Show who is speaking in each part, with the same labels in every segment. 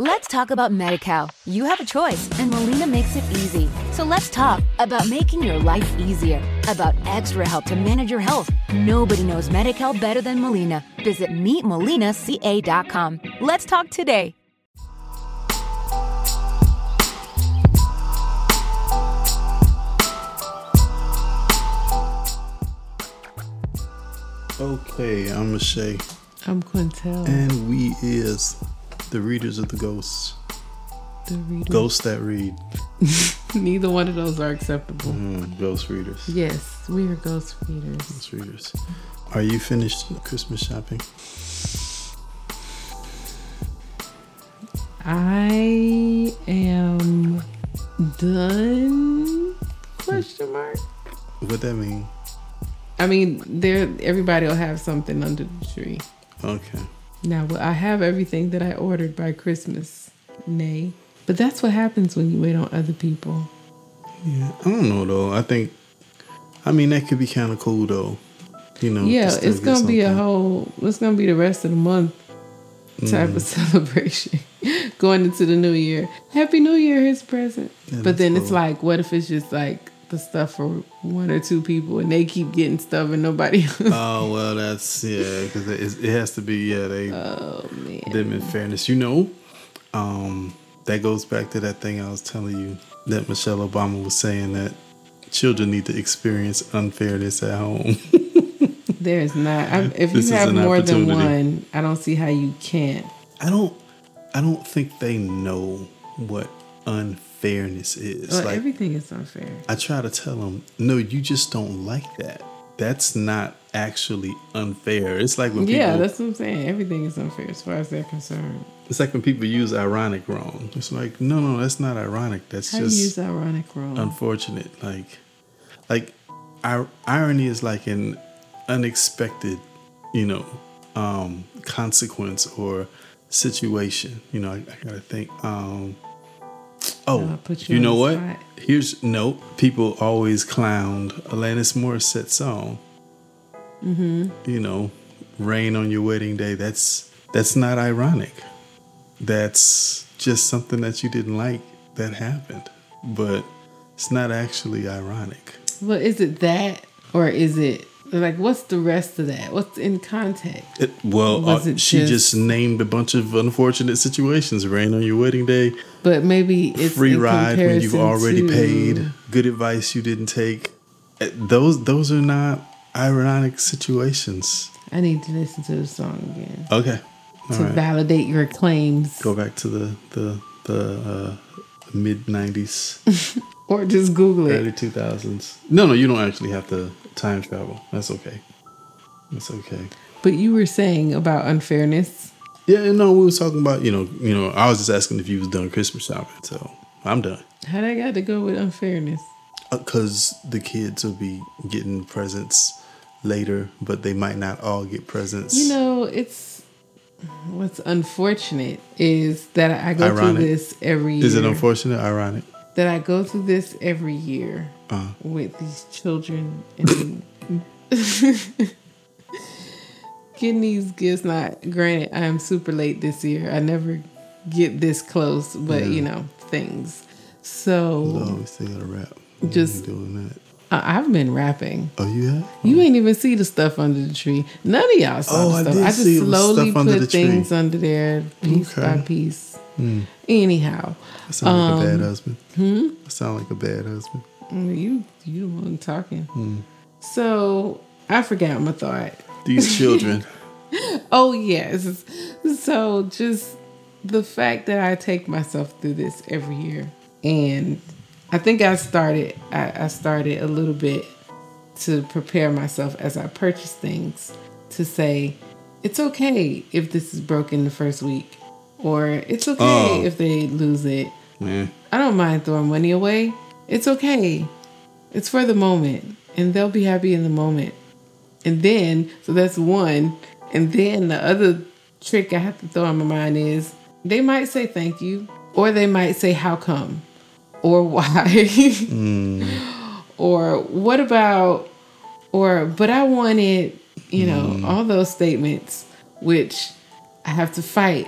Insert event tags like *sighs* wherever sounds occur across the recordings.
Speaker 1: Let's talk about MediCal. You have a choice, and Molina makes it easy. So let's talk about making your life easier, about extra help to manage your health. Nobody knows MediCal better than Molina. Visit meetmolinaca.com. Let's talk today.
Speaker 2: Okay, I'm Shay,
Speaker 3: I'm Quintel.
Speaker 2: and we is the readers of the ghosts.
Speaker 3: the reader.
Speaker 2: Ghosts that read. *laughs*
Speaker 3: Neither one of those are acceptable.
Speaker 2: Mm, ghost readers.
Speaker 3: Yes, we are ghost readers.
Speaker 2: Ghost readers. Are you finished Christmas shopping?
Speaker 3: I am done. Question mark.
Speaker 2: What that mean?
Speaker 3: I mean, there. Everybody will have something under the tree.
Speaker 2: Okay.
Speaker 3: Now, well, I have everything that I ordered by Christmas. Nay, but that's what happens when you wait on other people.
Speaker 2: Yeah. I don't know though. I think. I mean, that could be kind of cool though. You know.
Speaker 3: yeah, it's gonna be a whole. It's gonna be the rest of the month type of mm. celebration *laughs* going into the new year. Happy New Year, his present.
Speaker 2: Yeah,
Speaker 3: but then
Speaker 2: that's
Speaker 3: it's like, what if it's just like the stuff for one or two people and they keep getting stuff and nobody else?
Speaker 2: Oh well, that's yeah, because it, it has to be yeah. They
Speaker 3: oh man.
Speaker 2: them in fairness, you know, um, that goes back to that thing I was telling you that Michelle Obama was saying that children need to experience unfairness at home. *laughs*
Speaker 3: There's not. I'm, if
Speaker 2: This
Speaker 3: you have more than one, I don't see how you can't.
Speaker 2: I don't, I don't think they know what unfairness is.
Speaker 3: Well,
Speaker 2: like
Speaker 3: everything is unfair.
Speaker 2: I try to tell them, no, you just don't like that. That's not actually unfair. It's like when people,
Speaker 3: Yeah, that's what I'm saying. Everything is unfair as far as they're concerned.
Speaker 2: it's like when people use ironic wrong. It's like, no, no, that's not ironic. That's
Speaker 3: How do
Speaker 2: just
Speaker 3: use ironic wrong?
Speaker 2: unfortunate. Like, like, ir- irony is like an unexpected, you know, um, consequence or situation. You know, I, I gotta think. Um, oh,
Speaker 3: put you
Speaker 2: you know what?
Speaker 3: spot.
Speaker 2: Here's no. People always clowned Alanis Morissette song. Mm-hmm. You know, "Rain on Your Wedding Day." That's that's not ironic. That's just something that you didn't like that happened, but it's not actually ironic.
Speaker 3: Well, is it that or is it like what's the rest of that? What's in context?
Speaker 2: It, well, uh,
Speaker 3: it
Speaker 2: she
Speaker 3: just-
Speaker 2: just named a bunch of unfortunate situations. Rain on your wedding day,
Speaker 3: But maybe it's
Speaker 2: free ride when you've already
Speaker 3: to-
Speaker 2: paid, good advice you didn't take. Uh, Those those are not ironic situations.
Speaker 3: I need to listen to the song again
Speaker 2: Okay, all
Speaker 3: to
Speaker 2: right.
Speaker 3: validate your claims,
Speaker 2: Go back to the the the uh, mid '90s, *laughs*
Speaker 3: or just Google it early
Speaker 2: 2000s. No, no, you don't actually have to time travel. That's okay. That's okay.
Speaker 3: But you were saying about unfairness.
Speaker 2: Yeah, no, we was talking about you know, you know. I was just asking if you was done Christmas shopping, so I'm done.
Speaker 3: How would I got to go with unfairness?
Speaker 2: Uh, because the kids will be getting presents later, but they might not all get presents.
Speaker 3: You know, it's what's unfortunate is that I go
Speaker 2: Ironic.
Speaker 3: through this every year.
Speaker 2: is it unfortunate? Ironic?
Speaker 3: That I go through this every year
Speaker 2: Uh,
Speaker 3: with these children and getting these gifts. Not granted, I am super late this year. I never get this close, but
Speaker 2: Yeah.
Speaker 3: you know things. So
Speaker 2: oh, we still got to wrap.
Speaker 3: Just-
Speaker 2: doing that.
Speaker 3: I- I've been wrapping.
Speaker 2: Oh, you have?
Speaker 3: You ain't even see the stuff under the tree. None of y'all saw
Speaker 2: Oh,
Speaker 3: the
Speaker 2: I
Speaker 3: stuff.
Speaker 2: did
Speaker 3: I, just slowly put things under there, piece by
Speaker 2: Okay.
Speaker 3: Piece. Anyhow,
Speaker 2: I sound like a
Speaker 3: Um,
Speaker 2: bad husband. Hmm? I sound like a bad husband.
Speaker 3: Mm, You you the one talking.
Speaker 2: Hmm.
Speaker 3: So I forgot my thought.
Speaker 2: These *laughs* children.
Speaker 3: Oh yes. So just the fact that I take myself through this every year, and I think I started. I, I started a little bit to prepare myself as I purchase things to say it's okay if this is broken the first week, or it's okay
Speaker 2: Oh.
Speaker 3: if they lose it.
Speaker 2: Man,
Speaker 3: I don't mind throwing money away. It's okay. It's for the moment. And they'll be happy in the moment. And then, so that's one. And then the other trick I have to throw in my mind is they might say thank you, or they might say how come, or why, mm. *laughs* or what about, or but I wanted, you know, mm. all those statements, which I have to fight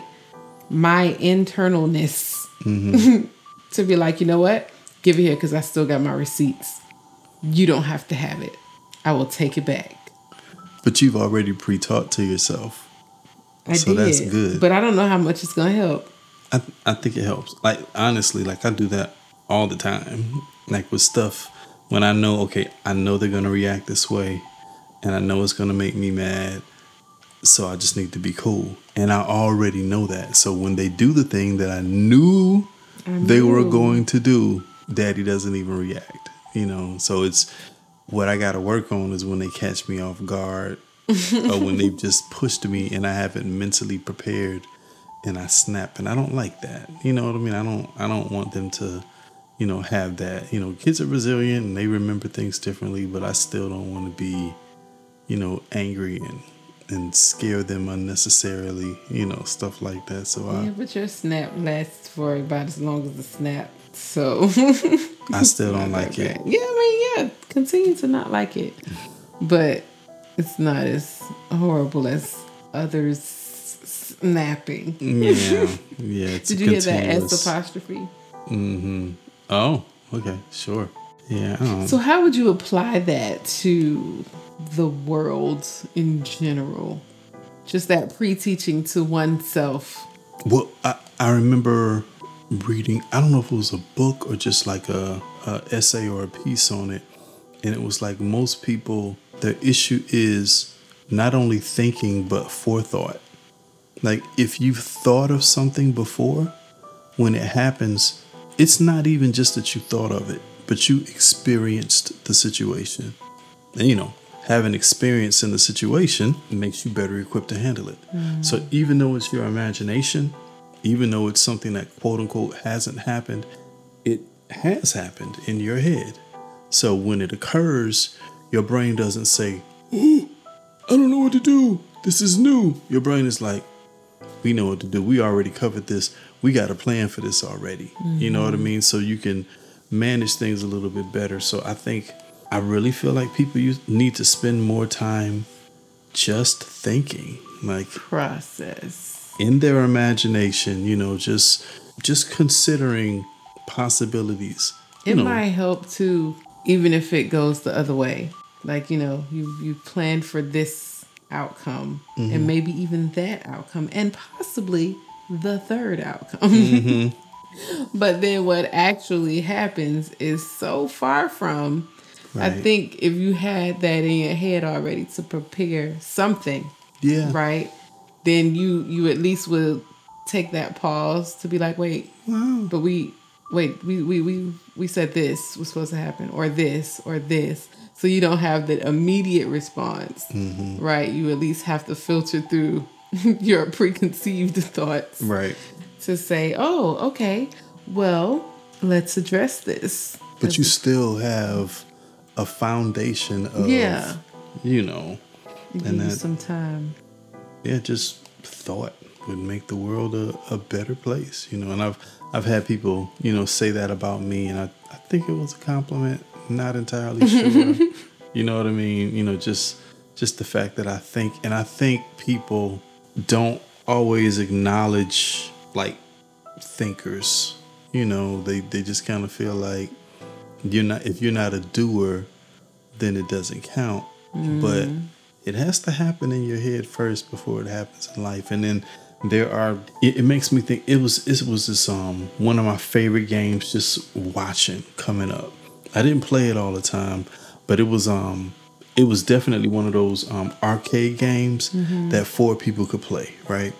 Speaker 3: my internalness
Speaker 2: Mm-hmm. *laughs*
Speaker 3: to be like, you know what? Give it here because I still got my receipts. You don't have to have it. I will take it back.
Speaker 2: But you've already pre-taught to yourself.
Speaker 3: I
Speaker 2: So
Speaker 3: did.
Speaker 2: that's good.
Speaker 3: But I don't know how much it's gonna help.
Speaker 2: I I think it helps. Like honestly, like I do that all the time. Like with stuff when I know, okay, I know they're gonna react this way, and I know it's gonna make me mad. So I just need to be cool, and I already know that. So when they do the thing that I knew they were going to do, Daddy doesn't even react. You know, so it's what I got to work on is when they catch me off guard, or when they've *laughs* just pushed me and I haven't mentally prepared and I snap and I don't like that. You know what I mean? I don't I don't want them to, you know, have that. You know, kids are resilient and they remember things differently, but I still don't want to be, you know, angry and and scare them unnecessarily, you know, stuff like that. So
Speaker 3: Yeah,
Speaker 2: I
Speaker 3: but your snap lasts for about as long as the snap. So *laughs*
Speaker 2: I still don't like it. *laughs*
Speaker 3: Yeah, I mean, yeah, continue to not like it, but it's not as horrible as others snapping.
Speaker 2: Yeah. Yeah, *laughs* it's
Speaker 3: Did you hear that. S apostrophe?
Speaker 2: Mm Mhm. Oh, okay. Sure. Yeah.
Speaker 3: So how would you apply that to the world in general? Just that pre-teaching to oneself.
Speaker 2: Well, I, I remember reading. I don't know if it was a book or just like a, a essay or a piece on it, and it was like most people. Their issue is not only thinking but forethought. Like if you've thought of something before, when it happens, it's not even just that you thought of it, but you experienced the situation. And you know, having experience in the situation makes you better equipped to handle it. Mm. So even though it's your imagination, even though it's something that quote unquote hasn't happened, it has happened in your head. So when it occurs, your brain doesn't say, "Ooh, I don't know what to do. This is new." Your brain is like, we know what to do. We already covered this. We got a plan for this already. You know what I mm-hmm. mean? So you can manage things a little bit better. So I think I really feel like people use, need to spend more time just thinking, like
Speaker 3: Process.
Speaker 2: in their imagination. You know, just just considering possibilities.
Speaker 3: It
Speaker 2: know,
Speaker 3: might help too, even if it goes the other way. Like, you know, you you planned for this outcome
Speaker 2: Mm-hmm.
Speaker 3: and maybe even that outcome and possibly the third outcome.
Speaker 2: Mm-hmm. *laughs*
Speaker 3: but then what actually happens is so far from I think if you had that in your head already to prepare something,
Speaker 2: yeah,
Speaker 3: right? Then you you at least will take that pause to be like, wait,
Speaker 2: Wow.
Speaker 3: but we wait, we we we we said this was supposed to happen, or this, or this. So you don't have the immediate response,
Speaker 2: Mm-hmm.
Speaker 3: right? You at least have to filter through *laughs* your preconceived *laughs* thoughts
Speaker 2: right.
Speaker 3: to say, oh, okay, well, let's address this.
Speaker 2: But you still have a foundation of,
Speaker 3: Yeah.
Speaker 2: you know, and that
Speaker 3: some time.
Speaker 2: yeah, just thought would make the world a, a better place, you know. And I've I've had people, you know, say that about me, and I, I think it was a compliment. Not entirely *laughs* sure. you know what I mean? You know, just just the fact that I think, and I think people don't always acknowledge like thinkers. You know, they they just kind of feel like you're not if you're not a doer, then it doesn't count. But it has to happen in your head first before it happens in life. And then there are it, it makes me think it was it was this um one of my favorite games just watching coming up. I didn't play it all the time, but it was um it was definitely one of those um arcade games that four people could play, right?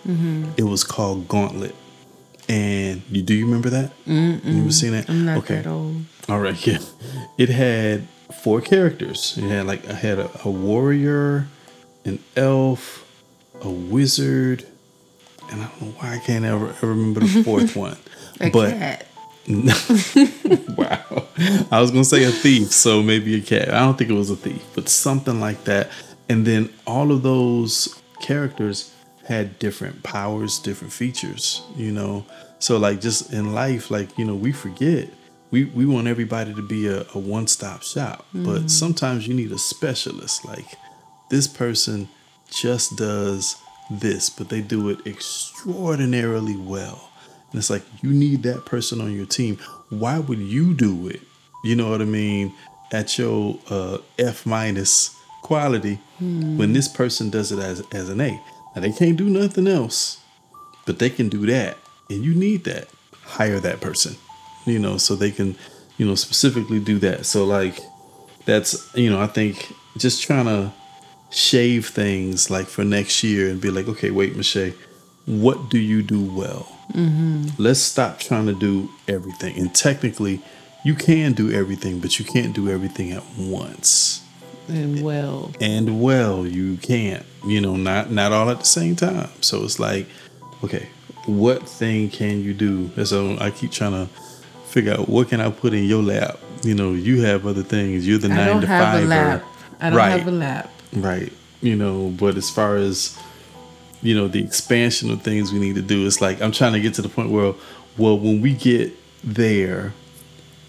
Speaker 2: It was called Gauntlet. And you do you remember that? You ever seen that?
Speaker 3: I'm not that old.
Speaker 2: All right, *laughs* yeah. It had four characters. It had like I had a, a warrior, an elf, a wizard, and I don't know why I can't ever, ever remember the *laughs* fourth one.
Speaker 3: A
Speaker 2: but
Speaker 3: cat. *laughs*
Speaker 2: wow, I was gonna say a thief, so maybe a cat. I don't think it was a thief, but something like that. And then all of those characters had different powers, different features. You know, so like just in life, like you know, we forget. We, we want everybody to be a, a one stop shop, but sometimes you need a specialist. Like this person just does this, but they do it extraordinarily well. And it's like you need that person on your team. Why would you do it? You know what I mean? At your uh, F minus quality when this person does it as as an A. Now they can't do nothing else, but they can do that, and you need that. Hire that person, you know, so they can, you know, specifically do that. So like, that's you know, I think just trying to shave things like for next year and be like, okay, wait, Michelle, what do you do well? Mm-hmm. Let's stop trying to do everything. And technically, you can do everything, but you can't do everything at once.
Speaker 3: And well,
Speaker 2: And well, you can't. You know, not not all at the same time. So it's like, okay, what thing can you do? And so I keep trying to figure out what can I put in your lap. You know, you have other things. You're the
Speaker 3: I
Speaker 2: nine
Speaker 3: don't
Speaker 2: to
Speaker 3: have
Speaker 2: five.
Speaker 3: a lap. I don't
Speaker 2: right.
Speaker 3: have a lap.
Speaker 2: Right. You know, but as far as you know, the expansion of things we need to do, it's like I'm trying to get to the point where, well, when we get there,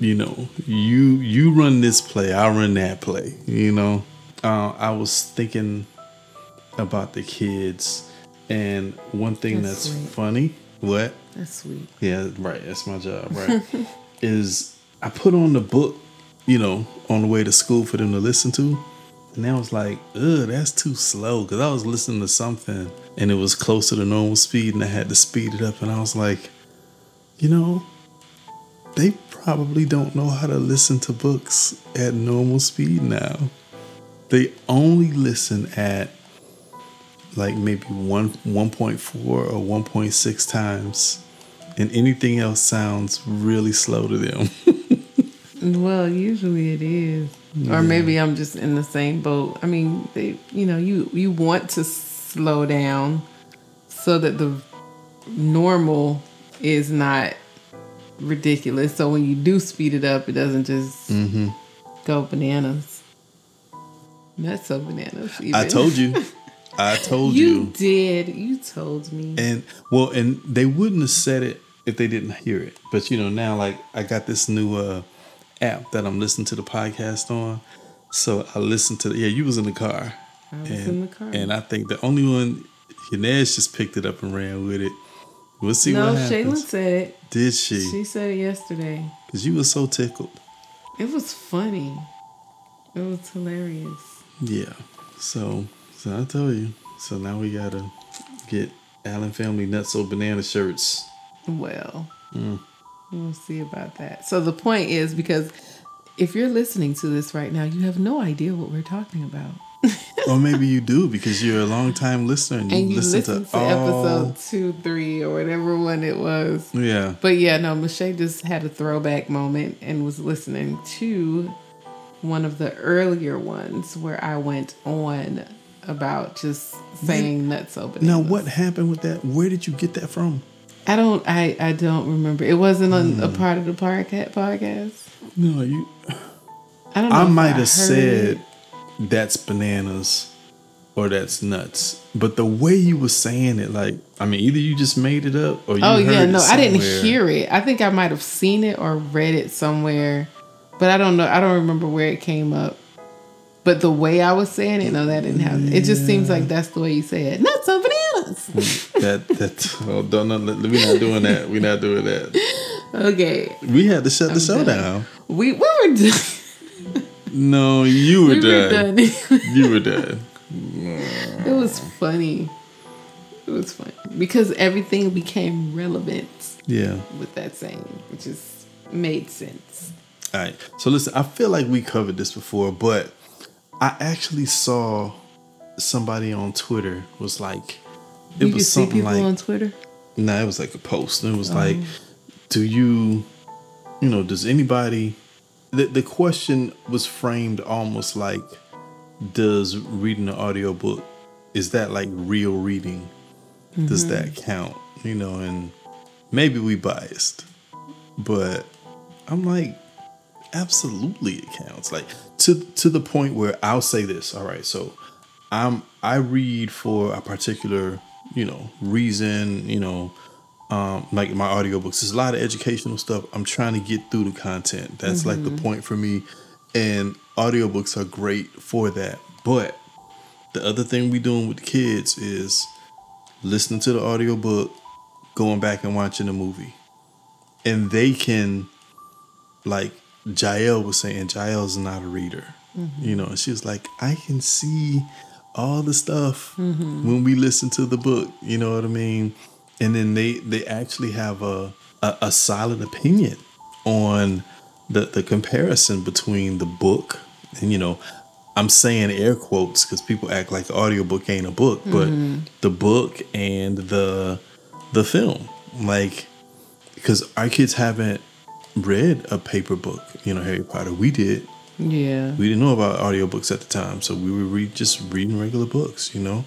Speaker 2: you know, you you run this play, I run that play. You know, uh, I was thinking about the kids, and one thing
Speaker 3: That's
Speaker 2: that's, funny. What?
Speaker 3: That's sweet.
Speaker 2: Yeah, right. That's my job, right? *laughs* is I put on the book, you know, on the way to school for them to listen to. And I was like, ugh, that's too slow. Cause I was listening to something and it was closer to normal speed and I had to speed it up. And I was like, you know, they probably don't know how to listen to books at normal speed now. They only listen at like maybe one 1.4 or 1.6 times and anything else sounds really slow to them. *laughs*
Speaker 3: Well, usually it is, or maybe I'm just in the same boat. I mean, they, you know, you you want to slow down so that the normal is not ridiculous. So when you do speed it up, it doesn't just
Speaker 2: Mm-hmm.
Speaker 3: go bananas. Not so bananas. Even.
Speaker 2: I told you. *laughs* I told
Speaker 3: you
Speaker 2: you.
Speaker 3: did. You told me.
Speaker 2: And well, and they wouldn't have said it if they didn't hear it. But you know, now like I got this new uh app that I'm listening to the podcast on. So I listened to the, yeah, you was in the car.
Speaker 3: I was
Speaker 2: and,
Speaker 3: in the car.
Speaker 2: And I think the only one Yanez just picked it up and ran with it. We'll see
Speaker 3: no,
Speaker 2: what happens.
Speaker 3: said it.
Speaker 2: Did she?
Speaker 3: She said it yesterday.
Speaker 2: Because you were so tickled.
Speaker 3: It was funny. It was hilarious.
Speaker 2: Yeah. So, so I tell you. So now we gotta get Allen Family Nutso banana shirts.
Speaker 3: Well,
Speaker 2: Mm.
Speaker 3: we'll see about that. So the point is because if you're listening to this right now, you have no idea what we're talking about. *laughs*
Speaker 2: or maybe you do because you're a long time listener and you,
Speaker 3: and you
Speaker 2: listen
Speaker 3: listened
Speaker 2: to,
Speaker 3: to,
Speaker 2: all.
Speaker 3: episode two, three, or whatever one it was.
Speaker 2: Yeah.
Speaker 3: But yeah, no, Michelle just had a throwback moment and was listening to one of the earlier ones where I went on about just saying nuts open.
Speaker 2: Now, what happened with that? Where did you get that from?
Speaker 3: I don't. I I don't remember. It wasn't on
Speaker 2: Hmm.
Speaker 3: a part of the podcast. Podcast.
Speaker 2: No, you.
Speaker 3: I don't know.
Speaker 2: I might have
Speaker 3: heard
Speaker 2: said
Speaker 3: it.
Speaker 2: that's bananas or that's nuts, but the way you were saying it, like, I mean, either you just made it up or you
Speaker 3: Oh yeah, no, I didn't hear it. I think I might have seen it or read it somewhere, but I don't know. I don't remember where it came up. But the way I was saying it, no, that didn't happen. It just seems like that's the way you say it. Nuts on bananas.
Speaker 2: Mm, that that oh, don't no, we're not doing that. We're not doing that.
Speaker 3: okay,
Speaker 2: We had to shut the
Speaker 3: I'm
Speaker 2: show
Speaker 3: done.
Speaker 2: down.
Speaker 3: we we were done.
Speaker 2: No, you were
Speaker 3: we were
Speaker 2: done.
Speaker 3: done. *laughs*
Speaker 2: You were done.
Speaker 3: it was funny. It was funny because everything became relevant
Speaker 2: Yeah.
Speaker 3: with that saying, which just made sense.
Speaker 2: All right. So listen, I feel like we covered this before, but I actually saw somebody on Twitter was like, it
Speaker 3: you
Speaker 2: was something
Speaker 3: people
Speaker 2: like,
Speaker 3: on Twitter.
Speaker 2: no, it was like a post, and it was oh. like, do you, you know, does anybody? The the question was framed almost like, does reading an audiobook is that like real reading? Does mm-hmm. that count? You know, and maybe we biased, but I'm like, absolutely it counts. Like to to the point where I'll say this. All right, so I'm I read for a particular you know reason. You know, um, like my audiobooks. There's a lot of educational stuff. I'm trying to get through the content. That's like the point for me. And audiobooks are great for that. But the other thing we doing with the kids is listening to the audiobook, going back and watching the movie. And they can like Jael was saying, Jael's not a reader. Mm-hmm. You know, and she was like, I can see all the stuff mm-hmm. when we listen to the book. You know what I mean? And then they they actually have a a, a solid opinion on the the comparison between the book and you know I'm saying air quotes because people act like the audiobook ain't a book, but mm-hmm. the book and the the film, like because our kids haven't read a paper book, you know, Harry Potter. We did.
Speaker 3: Yeah.
Speaker 2: We didn't know about audiobooks at the time, so we were read, just reading regular books, you know.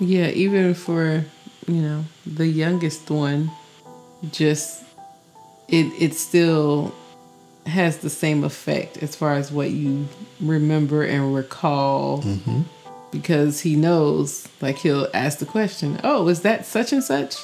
Speaker 3: Yeah, even for, you know, the youngest one, just it it still has the same effect as far as what you remember and recall mm-hmm. because he knows like he'll ask the question, "Oh, is that such and such?"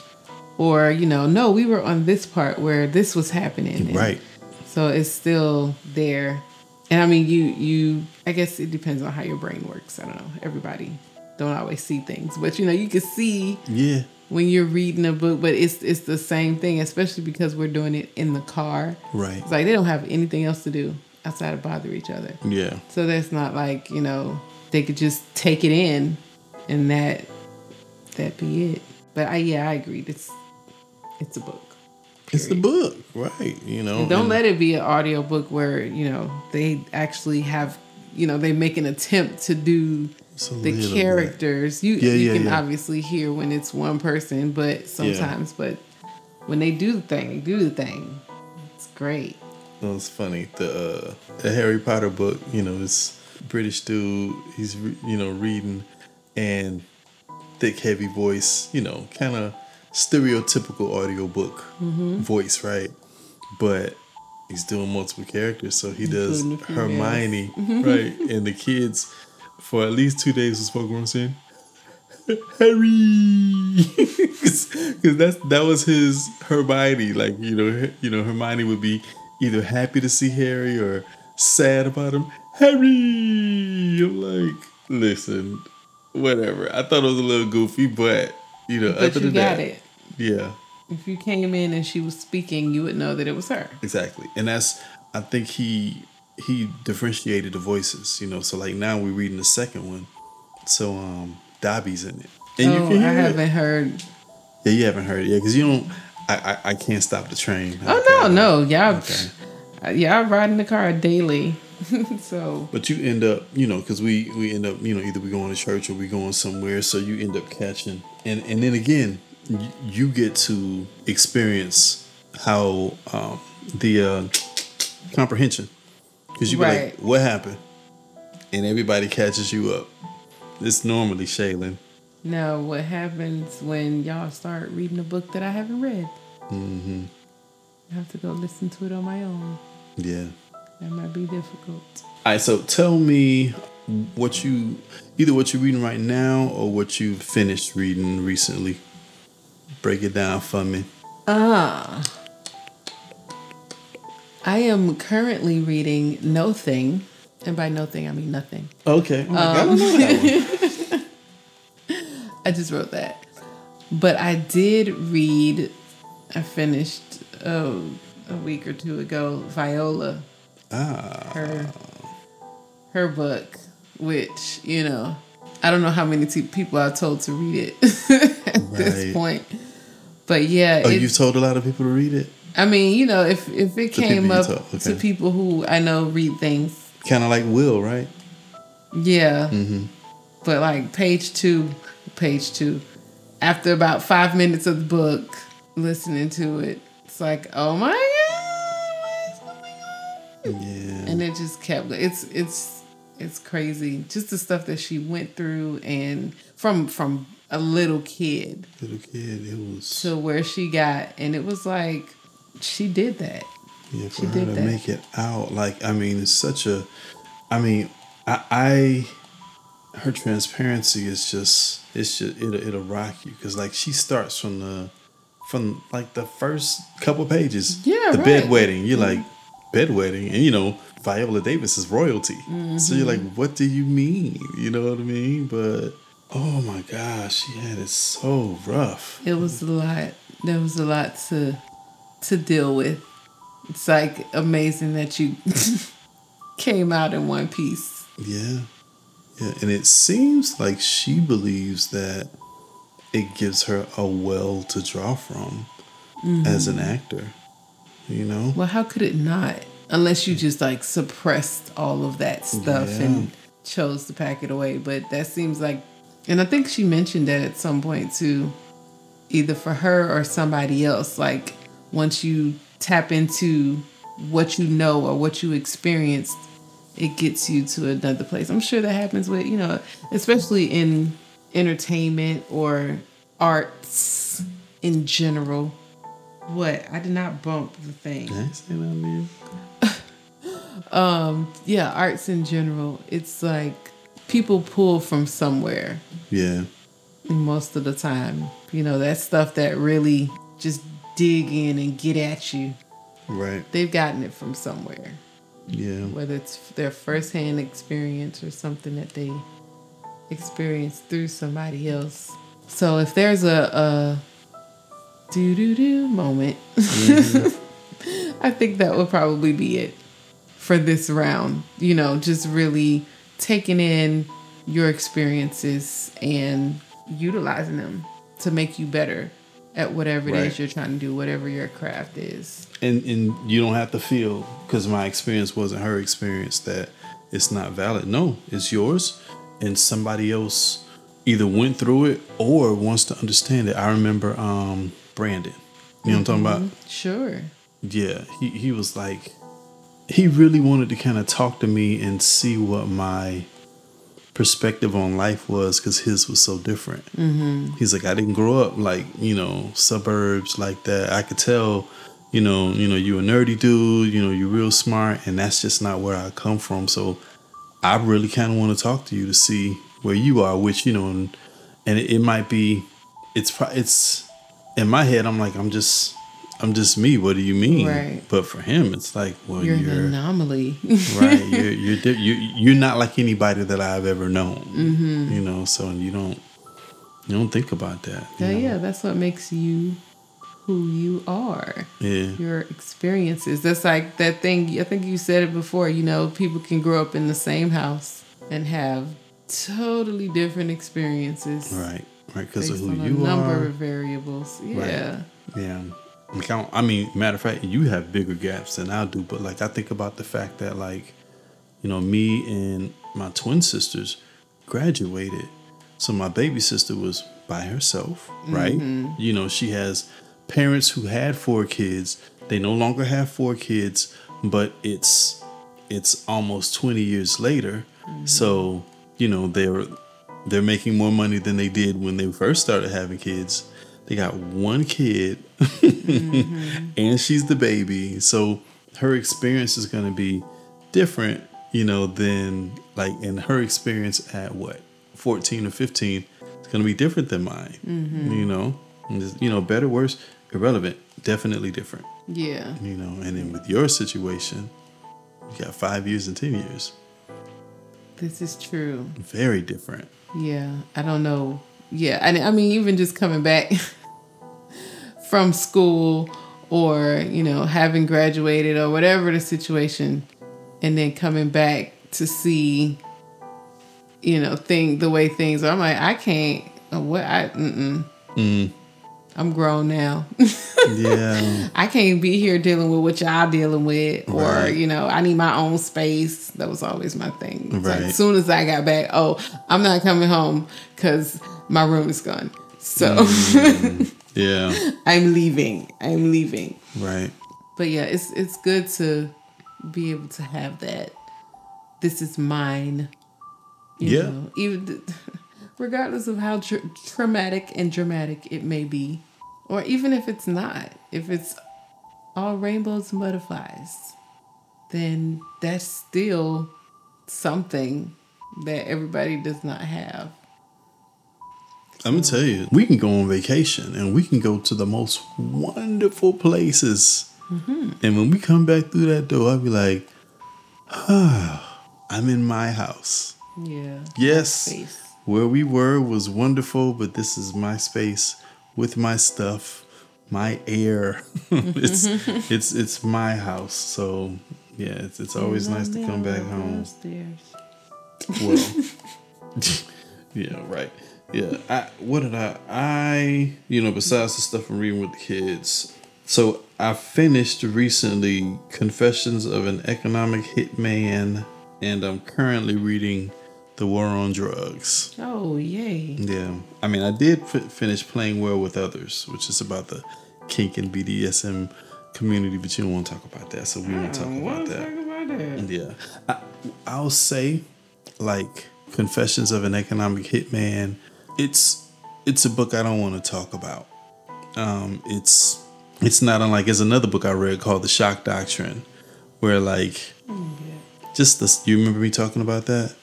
Speaker 3: Or, you know, "No, we were on this part where this was happening."
Speaker 2: Right.
Speaker 3: So it's still there. And I mean, you you I guess it depends on how your brain works. I don't know. Everybody don't always see things, but you know, you can see
Speaker 2: Yeah.
Speaker 3: when you're reading a book, but it's it's the same thing, especially because we're doing it in the car.
Speaker 2: Right.
Speaker 3: It's like they don't have anything else to do outside of bother each other.
Speaker 2: Yeah.
Speaker 3: So that's not like, you know, they could just take it in and that that be it. But I yeah, I agree. It's it's a book.
Speaker 2: It's the book, right? You know.
Speaker 3: And don't
Speaker 2: and-
Speaker 3: let it be an audio book where, you know, they actually have you know, they make an attempt to do the characters. You
Speaker 2: Yeah,
Speaker 3: you
Speaker 2: yeah,
Speaker 3: can
Speaker 2: yeah.
Speaker 3: obviously hear when it's one person, but sometimes but when they do the thing, they do the thing. It's great.
Speaker 2: No, it's funny. The uh, the Harry Potter book, you know, this British dude, he's you know reading, and thick, heavy voice, you know, kind of stereotypical audiobook voice, right? But he's doing multiple characters, so he does
Speaker 3: Including the females.
Speaker 2: Hermione, mm-hmm. right? *laughs* And the kids, for at least two days, was spoken on saying. Harry, *laughs* because that's that was his Hermione. Like you know, you know, Hermione would be either happy to see Harry or sad about him. Harry, I'm like, listen, whatever. I thought it was a little goofy, but you know,
Speaker 3: But
Speaker 2: other
Speaker 3: you got
Speaker 2: that,
Speaker 3: it.
Speaker 2: yeah,
Speaker 3: If you came in and she was speaking, you would know that it was her.
Speaker 2: exactly. And that's I think he he differentiated the voices. You know, so like now we're reading the second one, so um, Dobby's in it, and
Speaker 3: oh, I
Speaker 2: hear it.
Speaker 3: haven't heard.
Speaker 2: Yeah, you haven't heard it yet because you don't. I, I I can't stop the train.
Speaker 3: Oh no,
Speaker 2: Okay.
Speaker 3: no, y'all.
Speaker 2: Okay.
Speaker 3: ride in the car daily. *laughs* so
Speaker 2: But you end up, you know, because we we end up, you know, either we going to church or we going somewhere, so you end up catching, and and then again, you, you get to experience how um, the uh, comprehension, because you be like, what happened, and everybody catches you up. It's normally Shaylin.
Speaker 3: now, what happens when y'all start reading a book that I haven't read?
Speaker 2: Mm-hmm.
Speaker 3: I have to go listen to it on my own.
Speaker 2: Yeah.
Speaker 3: That might be difficult.
Speaker 2: All right, so tell me what you either what you're reading right now or what you finished reading recently. Break it down for me.
Speaker 3: Ah. I am currently reading No Thing. And by no thing, I mean nothing.
Speaker 2: Okay. I'm like, I that one. *laughs*
Speaker 3: I just wrote that. But I did read, I finished oh, a week or two ago, Viola,
Speaker 2: Ah,
Speaker 3: her, her book, which, you know, I don't know how many te- people I told to read it *laughs* at this point. But yeah,
Speaker 2: oh, you've told a lot of people to read it.
Speaker 3: I mean, you know, if if it
Speaker 2: To
Speaker 3: came up
Speaker 2: talk,
Speaker 3: to people who I know read things,
Speaker 2: Kind of like Will, right?
Speaker 3: yeah.
Speaker 2: Mm-hmm.
Speaker 3: But like page two, page two, after about five minutes of the book, listening to it, it's like, oh my
Speaker 2: Yeah.
Speaker 3: And it just kept. It's it's it's crazy. Just the stuff that she went through, and from from a little kid
Speaker 2: Little kid, it was
Speaker 3: to where she got, and it was like she did that.
Speaker 2: yeah for
Speaker 3: she
Speaker 2: her
Speaker 3: did
Speaker 2: to
Speaker 3: that.
Speaker 2: make it out. Like I mean, it's such a. I mean, I. I her transparency is just it's just it'll, it'll rock you because like she starts from the from like the first couple pages
Speaker 3: Yeah,
Speaker 2: the
Speaker 3: right.
Speaker 2: bed wedding you're mm-hmm. like bed wedding and you know viola davis is royalty so you're like
Speaker 3: Mm-hmm.
Speaker 2: what do you mean you know what i mean but Oh my gosh, she had it so rough.
Speaker 3: It was a lot. There was a lot to to deal with. It's like amazing that you *laughs* came out in one piece.
Speaker 2: Yeah. Yeah. And it seems like she believes that it gives her a well to draw from as an actor. You know?
Speaker 3: Well, how could it not? Unless you just like suppressed all of that stuff
Speaker 2: Yeah.
Speaker 3: and chose to pack it away. But that seems like, and I think she mentioned that at some point too, either for her or somebody else. Like once you tap into what you know or what you experienced, it gets you to another place. I'm sure that happens with, you know, especially in entertainment or arts in general. What? I did not bump the thing.
Speaker 2: I ain't saying nothing to you.
Speaker 3: yeah, arts in general, it's like people pull from somewhere
Speaker 2: Yeah.
Speaker 3: most of the time. You know, that stuff that really just dig in and get at you.
Speaker 2: Right.
Speaker 3: They've gotten it from somewhere,
Speaker 2: Yeah.
Speaker 3: whether it's their firsthand experience or something that they experienced through somebody else. So if there's a, a do do do moment, *laughs* I think that would probably be it for this round. You know, just really taking in your experiences and utilizing them to make you better at whatever it is
Speaker 2: Right.
Speaker 3: you're trying to do, whatever your craft is.
Speaker 2: And and you don't have to feel because my experience wasn't her experience that it's not valid. No, it's yours, and somebody else either went through it or wants to understand it. I remember um Brandon. You know what I'm talking about?
Speaker 3: Sure.
Speaker 2: yeah he, he was like he really wanted to kind of talk to me and see what my perspective on life was because his was so different mm-hmm. he's like i didn't grow up like you know suburbs like that i could tell you know you know you a nerdy dude you know you're real smart and that's just not where i come from so i really kind of want to talk to you to see where you are which you know and and it, it might be it's it's in my head i'm like i'm just i'm just me what do you mean
Speaker 3: Right.
Speaker 2: but for him it's like well
Speaker 3: You're
Speaker 2: you're,
Speaker 3: an anomaly.
Speaker 2: right *laughs* you're you're, di- you you're not like anybody that i've ever known
Speaker 3: Mm-hmm.
Speaker 2: you know so you don't you don't think about that
Speaker 3: yeah,
Speaker 2: know?
Speaker 3: yeah, that's what makes you who you are.
Speaker 2: yeah
Speaker 3: Your experiences. That's like that thing. I think you said it before. You know, people can grow up in the same house and have totally different experiences.
Speaker 2: right right because of who you
Speaker 3: number
Speaker 2: are
Speaker 3: of variables. Yeah.
Speaker 2: Right. Yeah. Like, I, I mean, matter of fact, you have bigger gaps than I do, but like I think about the fact that like, you know, me and my twin sisters graduated. So my baby sister was by herself, right? Mm-hmm. You know, she has parents who had four kids. They no longer have four kids, but it's it's almost 20 years later. Mm-hmm. So, you know, they're they're making more money than they did when they first started having kids. They got one kid mm-hmm. *laughs* and she's the baby. So her experience is going to be different, you know, than like in her experience at what 14 or 15 it's going to be different than mine. Mm-hmm. You know, it's, you know, better, worse, irrelevant, definitely different.
Speaker 3: Yeah.
Speaker 2: You know, and then with your situation, you got 5 years and 10 years.
Speaker 3: This is true.
Speaker 2: Very different.
Speaker 3: Yeah, I don't know. Yeah, I, I mean, even just coming back *laughs* from school or, you know, having graduated or whatever the situation, and then coming back to see, you know, thing the way things are. I'm like, I can't. What I mm-mm. Mm-hmm. I'm grown now. *laughs*
Speaker 2: Yeah.
Speaker 3: I can't be here dealing with what y'all dealing with, or
Speaker 2: Right.
Speaker 3: you know, I need my own space. That was always my thing. It's like,
Speaker 2: Right.
Speaker 3: as soon as I got back, oh, I'm not coming home because my room is gone. So mm. *laughs*
Speaker 2: yeah.
Speaker 3: I'm leaving. I'm leaving.
Speaker 2: Right.
Speaker 3: But yeah, it's it's good to be able to have that. This is mine. you
Speaker 2: Yeah.
Speaker 3: know, even *laughs* regardless of how tr- traumatic and dramatic it may be, or even if it's not, if it's all rainbows and butterflies, then that's still something that everybody does not have.
Speaker 2: I'm gonna tell you, we can go on vacation and we can go to the most wonderful places. And when we come back through that door, I'll be like, ah, I'm in my house.
Speaker 3: Yeah.
Speaker 2: Yes, where we were was wonderful, but this is my space with my stuff, my air. *laughs* it's *laughs* it's it's my house. So yeah, it's, it's always nice to come back home. Well, *laughs* yeah, right. Yeah, I, what did I? I you know besides the stuff I'm reading with the kids, so I finished recently Confessions of an Economic Hitman, and I'm currently reading The War on Drugs.
Speaker 3: Oh, yay.
Speaker 2: Yeah. I mean, I did f- finish Playing Well with Others, which is about the kink and BDSM community, but you don't want to talk about that, so we won't talk about that.
Speaker 3: Talk about that.
Speaker 2: Yeah. I, I'll say, like, Confessions of an Economic Hitman, it's it's a book I don't want to talk about. Um, it's it's not unlike there's another book I read called The Shock Doctrine, where like just this you remember me talking about that?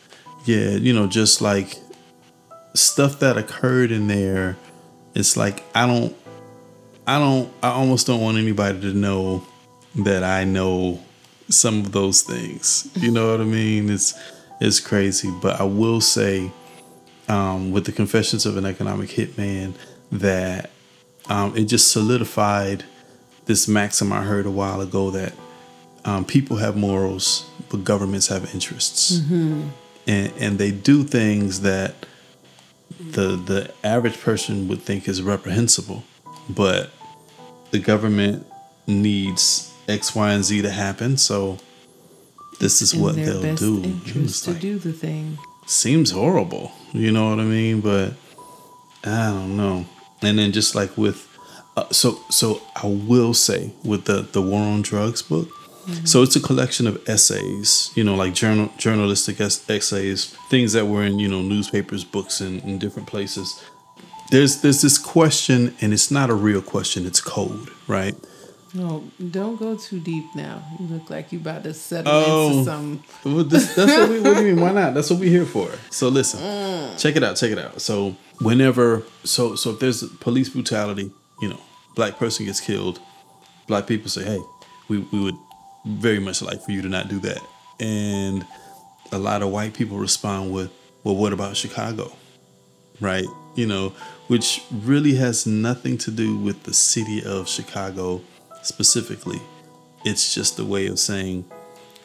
Speaker 2: Yeah, you know, just like stuff that occurred in there, it's like I don't I don't I almost don't want anybody to know that I know some of those things. You know what I mean? It's it's crazy. But I will say, um, with the Confessions of an Economic Hitman, that um, it just solidified this maxim I heard a while ago that um, people have morals, but governments have interests, and and they do things that the the average person would think is reprehensible, but the government needs X, Y, and Z to happen. So this is
Speaker 3: In
Speaker 2: what they'll do.
Speaker 3: interest to
Speaker 2: like-
Speaker 3: do the thing.
Speaker 2: seems horrible. You know what I mean? But I don't know. And then just like with, uh, so so I will say with the the War on Drugs book. So it's a collection of essays, you know, like journal journalistic es- essays, things that were in you know newspapers, books, and in different places. There's there's this question, and it's not a real question; it's code, right?
Speaker 3: No, don't go too deep now. You look like you about to settle
Speaker 2: Oh.
Speaker 3: into some.
Speaker 2: Well, this, that's what we. What do you mean? *laughs* Why not? That's what we're here for. So listen, mm. check it out. Check it out. So whenever, so so if there's police brutality, you know, black person gets killed, black people say, "Hey, we we would very much like for you to not do that," and a lot of white people respond with, "Well, what about Chicago?" Right? You know, which really has nothing to do with the city of Chicago specifically. It's just a way of saying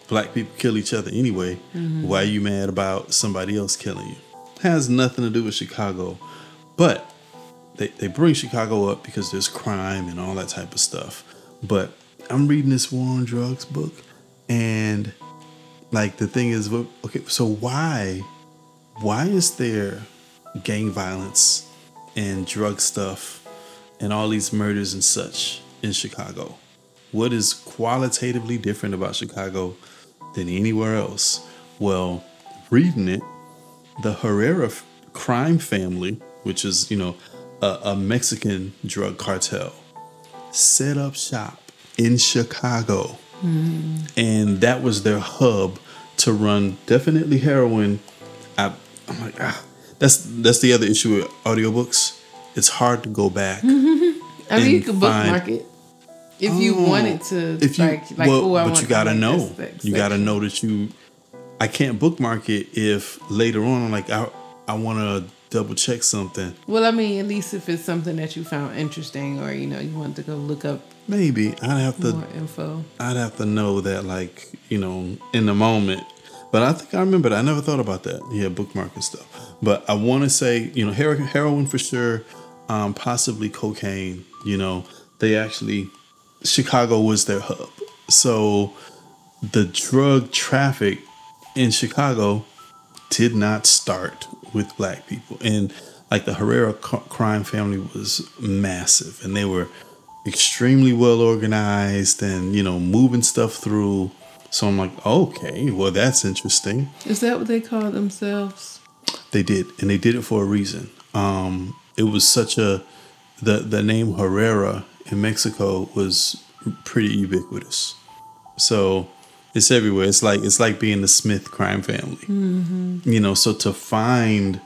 Speaker 2: black people kill each other anyway. Mm-hmm. Why are you mad about somebody else killing you? Has nothing to do with Chicago. But they, they bring Chicago up because there's crime and all that type of stuff. But I'm reading this war on drugs book and like the thing is okay, so why why is there gang violence and drug stuff and all these murders and such in Chicago? What is qualitatively different about Chicago than anywhere else? Well, reading it, the Herrera crime family, which is, you know, a, a Mexican drug cartel, set up shop in Chicago. And that was their hub to run definitely heroin. I, I'm like, ah, that's that's the other issue with audiobooks. It's hard to go back. *laughs*
Speaker 3: I mean, you could bookmark it if you
Speaker 2: Oh,
Speaker 3: wanted to.
Speaker 2: if you
Speaker 3: like, like,
Speaker 2: well,
Speaker 3: oh, I
Speaker 2: but you
Speaker 3: to
Speaker 2: gotta know
Speaker 3: this
Speaker 2: you gotta know that you i can't bookmark it if later on i'm like i, I want to double check something.
Speaker 3: Well, I mean, at least if it's something that you found interesting, or you know, you want to go look up
Speaker 2: maybe. I'd have to
Speaker 3: more info.
Speaker 2: i'd have to know that like you know in the moment. But i think i remember that. I never thought about that. Yeah bookmarking stuff. But i want to say you know hero- heroin for sure um, possibly cocaine you know. They actually chicago was their hub. So the drug traffic in Chicago did not start with black people. And like the Herrera crime family was massive and they were extremely well organized and, you know, moving stuff through. So I'm like, okay, well, that's interesting.
Speaker 3: Is that what they call themselves?
Speaker 2: They did, and they did it for a reason. Um, it was such a the the name Herrera in Mexico was pretty ubiquitous, so it's everywhere. It's like it's like being the Smith crime family, mm-hmm. you know. So to find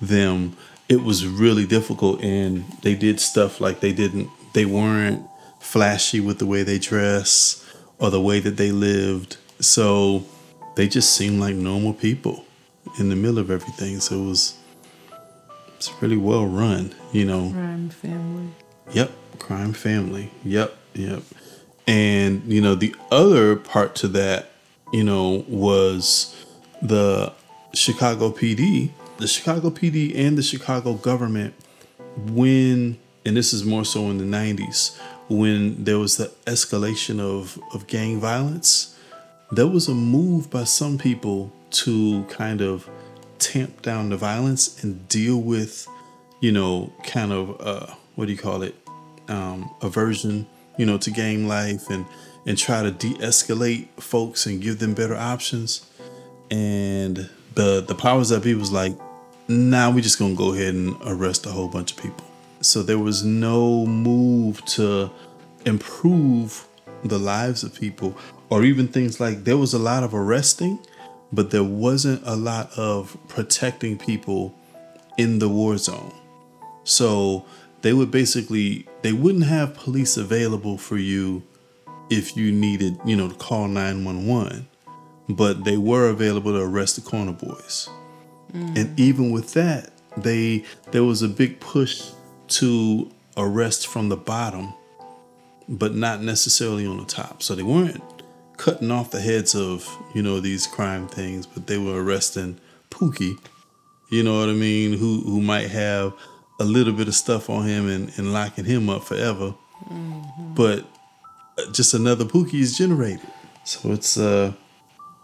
Speaker 2: them, it was really difficult, and they did stuff like they didn't. They weren't flashy with the way they dress or the way that they lived. So they just seemed like normal people in the middle of everything. So it was it's really well run. You know.
Speaker 3: Crime family.
Speaker 2: Yep, crime family. Yep, yep. And you know the other part to that, you know, was the Chicago PD, the Chicago PD and the Chicago government when and this is more so in the 90s when there was the escalation of of gang violence, there was a move by some people to kind of tamp down the violence and deal with, you know, kind of uh what do you call it? Um aversion, you know, to game life and and try to de-escalate folks and give them better options and the the powers that be was like, nah, we're just gonna go ahead and arrest a whole bunch of people. So there was no move to improve the lives of people, or even things like there was a lot of arresting, but there wasn't a lot of protecting people in the war zone. So they would basically they wouldn't have police available for you if you needed, you know, to call 911 but they were available to arrest the corner boys. Mm. And even with that, they there was a big push to arrest from the bottom, but not necessarily on the top. So they weren't cutting off the heads of, you know, these crime things, but they were arresting Pookie, you know what I mean, who who might have a little bit of stuff on him and, and locking him up forever. Mm-hmm. But just another Pookie is generated. So it's uh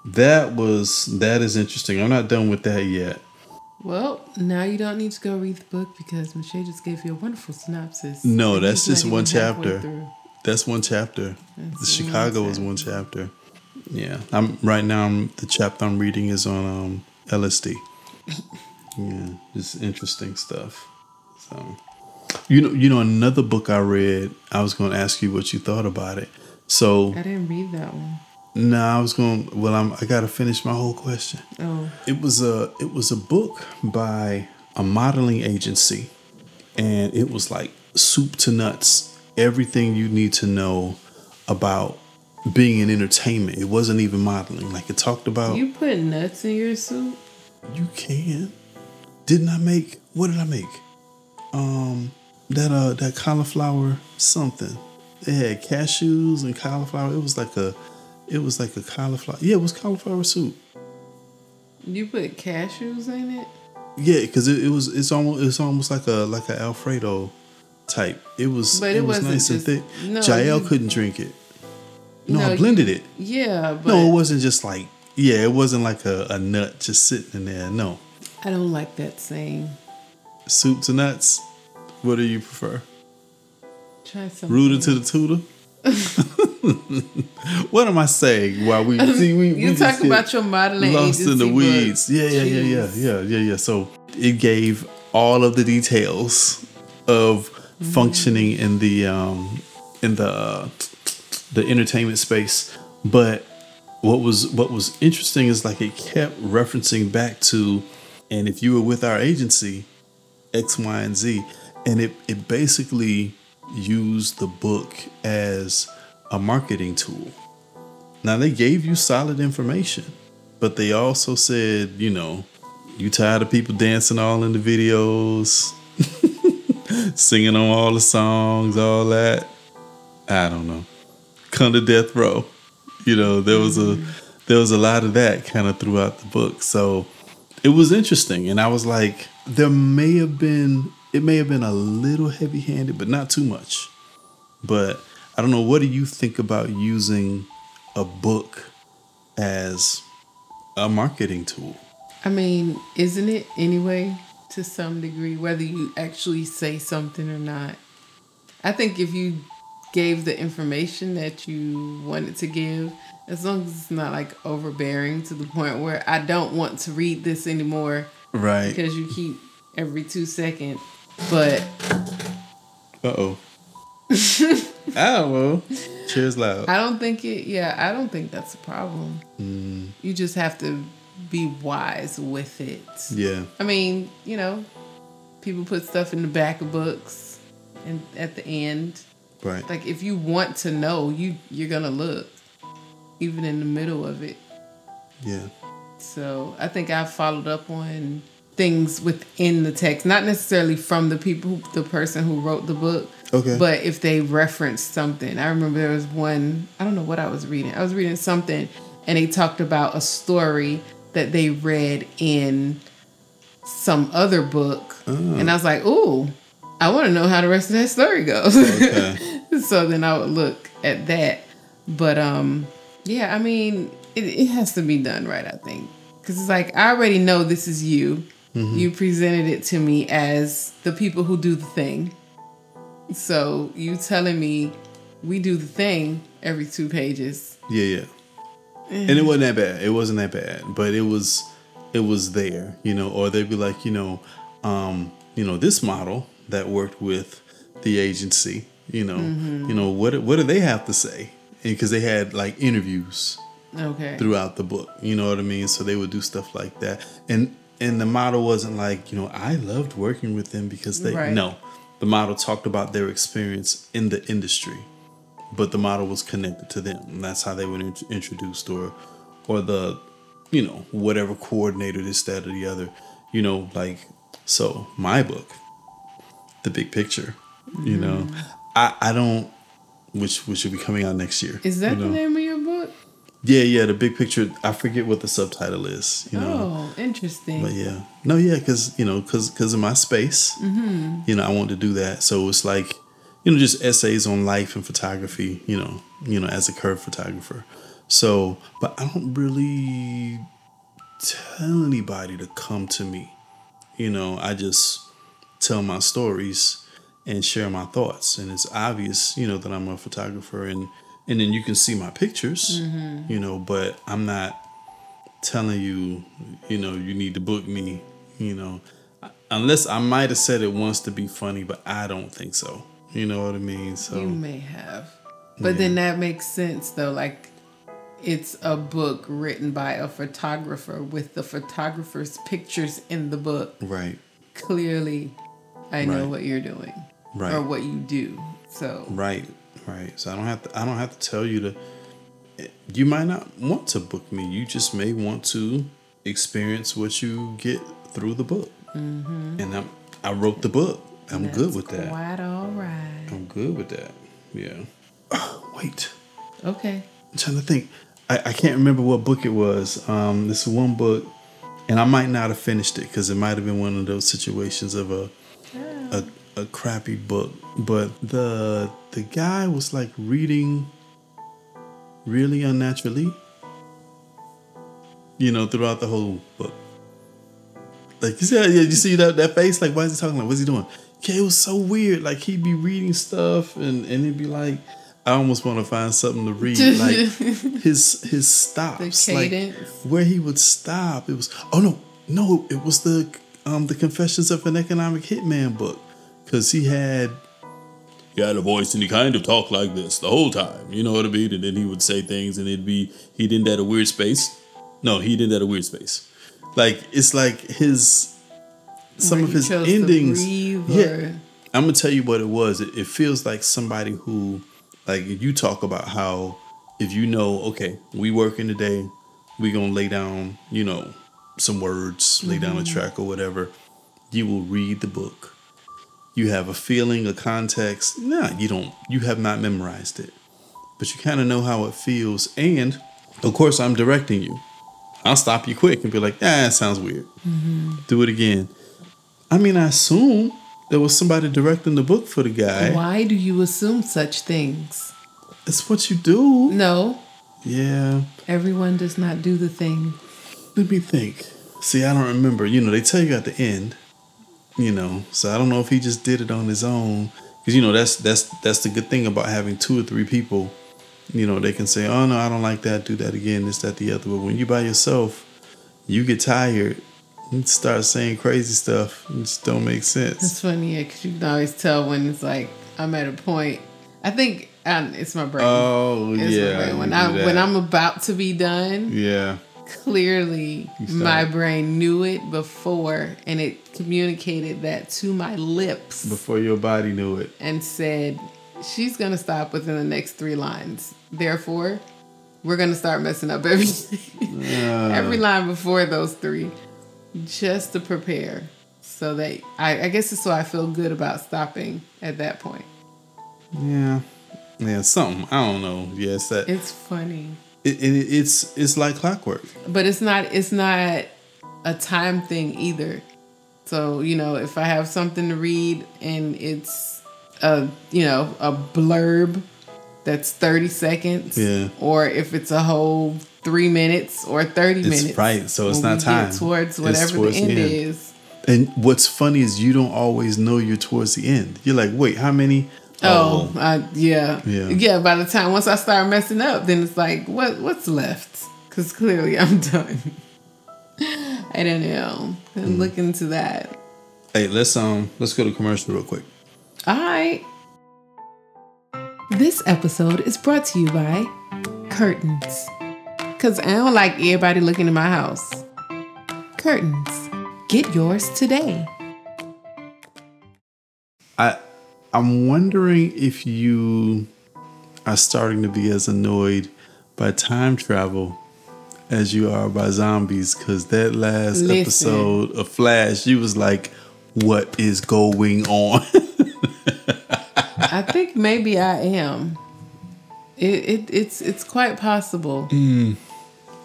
Speaker 2: that was that is interesting. I'm not done with that yet.
Speaker 3: Well, now you don't need to go read the book because Michelle just gave you a wonderful synopsis.
Speaker 2: No, that's just one chapter. That's one chapter. That's the Chicago is one chapter. Yeah, I'm right now. I'm the chapter I'm reading is on um, LSD. *coughs* yeah, just interesting stuff. So, you know, you know, another book I read. I was going to ask you what you thought about it. So
Speaker 3: I didn't read that one.
Speaker 2: No, I was going. Well, I'm. I gotta finish my whole question.
Speaker 3: Oh.
Speaker 2: It was a. It was a book by a modeling agency, and it was like soup to nuts. Everything you need to know about being in entertainment. It wasn't even modeling. Like it talked about.
Speaker 3: You put nuts in your soup.
Speaker 2: You can. Didn't I make? What did I make? Um, that uh, that cauliflower something. They had cashews and cauliflower. It was like a it was like a cauliflower. Yeah, it was cauliflower soup.
Speaker 3: You put cashews in it.
Speaker 2: Yeah, because it, it, was it's almost it's almost like a like an Alfredo type. It was but it, it was nice just, and thick. No, Jael couldn't drink it. No, no I blended you, it.
Speaker 3: Yeah, but
Speaker 2: no, it wasn't just like yeah, it wasn't like a, a nut just sitting in there. No,
Speaker 3: I don't like that saying.
Speaker 2: Soup to nuts. What do you prefer?
Speaker 3: Try something.
Speaker 2: Rooted to the tutor. *laughs* what am I saying? While we see, we
Speaker 3: you
Speaker 2: we
Speaker 3: talk about your modeling
Speaker 2: lost in the weeds. Yeah, yeah, yeah, yeah, yeah, yeah, yeah. So it gave all of the details of mm-hmm. functioning in the um in the uh, the entertainment space, but what was what was interesting is like it kept referencing back to, and if you were with our agency, X, Y, and Z, and it it basically used the book as a marketing tool. Now, they gave you solid information, but they also said, you know, you tired of people dancing all in the videos, *laughs* singing on all the songs, all that. I don't know. Come to death row. You know, there was a mm-hmm. there was a lot of that kind of throughout the book. So it was interesting. And I was like, there may have been it may have been a little heavy handed, but not too much. But I don't know. What do you think about using a book as a marketing tool?
Speaker 3: I mean, isn't it anyway to some degree, whether you actually say something or not? I think if you gave the information that you wanted to give, as long as it's not like overbearing to the point where I don't want to read this anymore.
Speaker 2: Right.
Speaker 3: Because you keep every two seconds but.
Speaker 2: Uh *laughs* oh. I don't know. Cheers loud.
Speaker 3: I don't think it. Yeah, I don't think that's a problem. Mm. You just have to be wise with it.
Speaker 2: Yeah.
Speaker 3: I mean, you know, people put stuff in the back of books and at the end.
Speaker 2: Right.
Speaker 3: Like if you want to know, you you're gonna look, even in the middle of it.
Speaker 2: Yeah.
Speaker 3: So I think I followed up on things within the text, not necessarily from the people, the person who wrote the book.
Speaker 2: Okay.
Speaker 3: But if they referenced something, I remember there was one. I don't know what I was reading. I was reading something, and they talked about a story that they read in some other book, and I was like, "Ooh, I want to know how the rest of that story goes."
Speaker 2: Okay. *laughs*
Speaker 3: so then I would look at that. But um, yeah, I mean, it, it has to be done right. I think because it's like I already know this is you. Mm-hmm. You presented it to me as the people who do the thing. So you telling me we do the thing every two pages.
Speaker 2: Yeah, yeah. Eh. And it wasn't that bad. It wasn't that bad, but it was it was there, you know, or they'd be like, you know, um, you know, this model that worked with the agency, you know, mm-hmm. you know, what what do they have to say? Because they had like interviews
Speaker 3: Okay.
Speaker 2: throughout the book, you know what I mean? So they would do stuff like that. And and the model wasn't like, you know, I loved working with them because they
Speaker 3: Right.
Speaker 2: no. The model talked about their experience in the industry but the model was connected to them and that's how they were int- introduced or or the you know whatever coordinator this that or the other you know like so my book the big picture you know mm. i i don't which which will be coming out next year
Speaker 3: Is that
Speaker 2: you
Speaker 3: the name of your book?
Speaker 2: yeah yeah the big picture i forget what the subtitle is you know
Speaker 3: Oh, interesting.
Speaker 2: but yeah, no, yeah, because you know, because because of my space,
Speaker 3: Mm-hmm.
Speaker 2: you know, I want to do that. So it's like, you know, just essays on life and photography. You know, you know, as a curve photographer. So, but I don't really tell anybody to come to me. You know, I just tell my stories and share my thoughts, and it's obvious, you know, that I'm a photographer, and and then you can see my pictures, mm-hmm. you know, but I'm not telling you, you know, you need to book me, you know, unless I might have said it once to be funny, but I don't think so. You know what I mean? So
Speaker 3: You may have. But then that makes sense though. Like it's a book written by a photographer with the photographer's pictures in the book.
Speaker 2: right,
Speaker 3: Clearly, I know
Speaker 2: Right.
Speaker 3: what you're doing
Speaker 2: Right.
Speaker 3: or what you do. So
Speaker 2: right, right. So I don't have to. I don't have to tell you to. You might not want to book me. You just may want to experience what you get through the book. And I'm, I wrote the book. I'm good
Speaker 3: that's
Speaker 2: with that.
Speaker 3: Quite all right.
Speaker 2: I'm good with that. Yeah. Oh, *sighs* wait.
Speaker 3: Okay.
Speaker 2: I'm trying to think. I, I can't remember what book it was. Um, this one book, and I might not have finished it because it might have been one of those situations of a, a a crappy book. But the the guy was like reading really unnaturally. You know, throughout the whole book. Like you see, yeah, you see that that face. Like, why is he talking? Like, what's he doing? Okay, it was so weird. Like he'd be reading stuff, and and it'd be like, I almost want to find something to read. *laughs* Like his his stops,
Speaker 3: The
Speaker 2: like where he would stop. It was oh no, no, it was the um the Confessions of an Economic Hitman book, because he had he had a voice and he kind of talked like this the whole time. You know what I mean? And then he would say things, and it'd be he didn't at a weird space. No, he didn't at a weird space. Like it's like his some
Speaker 3: Where
Speaker 2: of his endings. yeah,
Speaker 3: or-
Speaker 2: I'm gonna tell you what it was. It, it feels like somebody who, like, you talk about how if you know, okay, we working today, we gonna lay down, you know, some words, lay down a mm-hmm. track or whatever. You will read the book. You have a feeling, a context. Nah, you don't. You have not memorized it, but you kind of know how it feels. And of course, I'm directing you. I'll stop you quick and be like, ah, that sounds weird. Do it again. I mean, I assume there was somebody directing the book for the guy.
Speaker 3: Why do you assume such things?
Speaker 2: It's what you do.
Speaker 3: No,
Speaker 2: Yeah.
Speaker 3: everyone does not do the thing.
Speaker 2: Let me think. See, I don't remember. You know, they tell you at the end. You know, so I don't know if he just did it on his own. Because you know that's that's that's the good thing about having two or three people. You know, they can say, "Oh no, I don't like that. Do that again. This, that, the other." But when you by yourself, you get tired. and start saying crazy stuff. It just don't make sense.
Speaker 3: It's funny, yeah, because you can always tell when it's like I'm at a point. I think um, it's my brain.
Speaker 2: Oh
Speaker 3: It's my
Speaker 2: yeah.
Speaker 3: brain. When I when. I'm about to be done,
Speaker 2: yeah.
Speaker 3: Clearly my brain knew it before, and it communicated that to my lips
Speaker 2: Before your body knew it.
Speaker 3: and said, "She's gonna stop within the next three lines. Therefore, we're gonna start messing up everything. *laughs*
Speaker 2: Uh.
Speaker 3: Every line before those 3 just to prepare, so that I, I guess it's so I feel good about stopping at that point.
Speaker 2: Yeah, yeah, something I don't know. Yes, that
Speaker 3: It's funny,
Speaker 2: it, it, it's it's like clockwork.
Speaker 3: but it's not. It's not a time thing either. So you know, if I have something to read and it's a you know a blurb that's thirty seconds,
Speaker 2: Yeah.
Speaker 3: or if it's a whole three minutes or thirty
Speaker 2: It's
Speaker 3: minutes,
Speaker 2: right, so it's not time.
Speaker 3: towards
Speaker 2: It's
Speaker 3: whatever
Speaker 2: towards
Speaker 3: the
Speaker 2: the
Speaker 3: end,
Speaker 2: end.
Speaker 3: is.
Speaker 2: And what's funny is you don't always know you're towards the end. You're like, wait, how many?
Speaker 3: Oh, I, yeah.
Speaker 2: Yeah.
Speaker 3: yeah, By the time once I start messing up, then it's like, what what's left? Because clearly I'm *laughs* done. I don't know.
Speaker 2: Mm.
Speaker 3: Look into that.
Speaker 2: Hey, let's um let's go to commercial real quick.
Speaker 3: All right. This episode is brought to you by Curtains. Because I don't like everybody looking in my house. Curtains. Get yours today.
Speaker 2: I I'm wondering if you are starting to be as annoyed by time travel as you are by zombies because that last
Speaker 3: Listen.
Speaker 2: episode of Flash, you was like, "What is going on?" *laughs*
Speaker 3: I think maybe I am. It, it it's it's quite possible.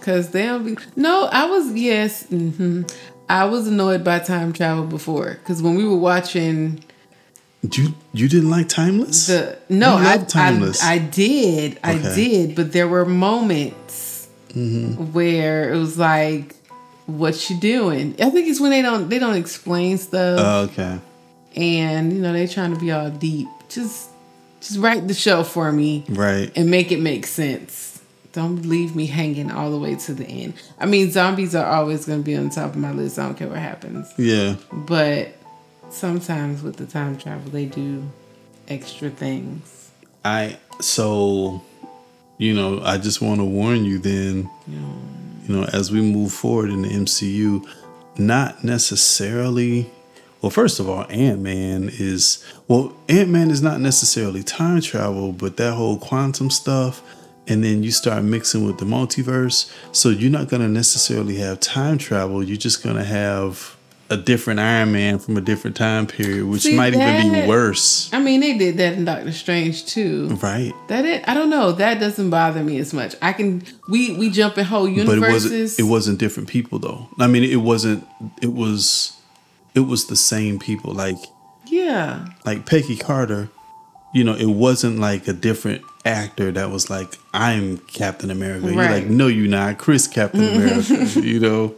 Speaker 3: Cause they'll be no. I was yes. hmm I was annoyed by time travel before. Cause when we were watching
Speaker 2: you you didn't like Timeless?
Speaker 3: the no, I,
Speaker 2: Timeless.
Speaker 3: I I did I did, but there were moments
Speaker 2: Mm-hmm.
Speaker 3: where it was like, "What you doing?" I think it's when they don't they don't explain stuff.
Speaker 2: Oh, okay.
Speaker 3: and you know they trying to be all deep. Just just write the show for me
Speaker 2: Right.
Speaker 3: and make it make sense. Don't leave me hanging all the way to the end. I mean, zombies are always going to be on top of my list. I don't care what happens.
Speaker 2: Yeah.
Speaker 3: But sometimes with the time travel, they do extra things.
Speaker 2: I so you know, I just want to warn you then, you know, as we move forward in the MCU, not necessarily well, first of all, Ant Man is well, Ant Man is not necessarily time travel, but that whole quantum stuff, and then you start mixing with the multiverse. So you're not gonna necessarily have time travel, you're just gonna have a different Iron Man from a different time period, which
Speaker 3: See,
Speaker 2: might even be worse.
Speaker 3: I mean, they did that in Doctor Strange too.
Speaker 2: Right.
Speaker 3: That it, I don't know. That doesn't bother me as much. I can we we jump in whole
Speaker 2: but it
Speaker 3: universes.
Speaker 2: wasn't it wasn't different people though i mean it wasn't it was it was the same people like
Speaker 3: yeah.
Speaker 2: like peggy carter you know it wasn't like a different actor that was like i'm captain america you're like no you're not chris captain *laughs* america you know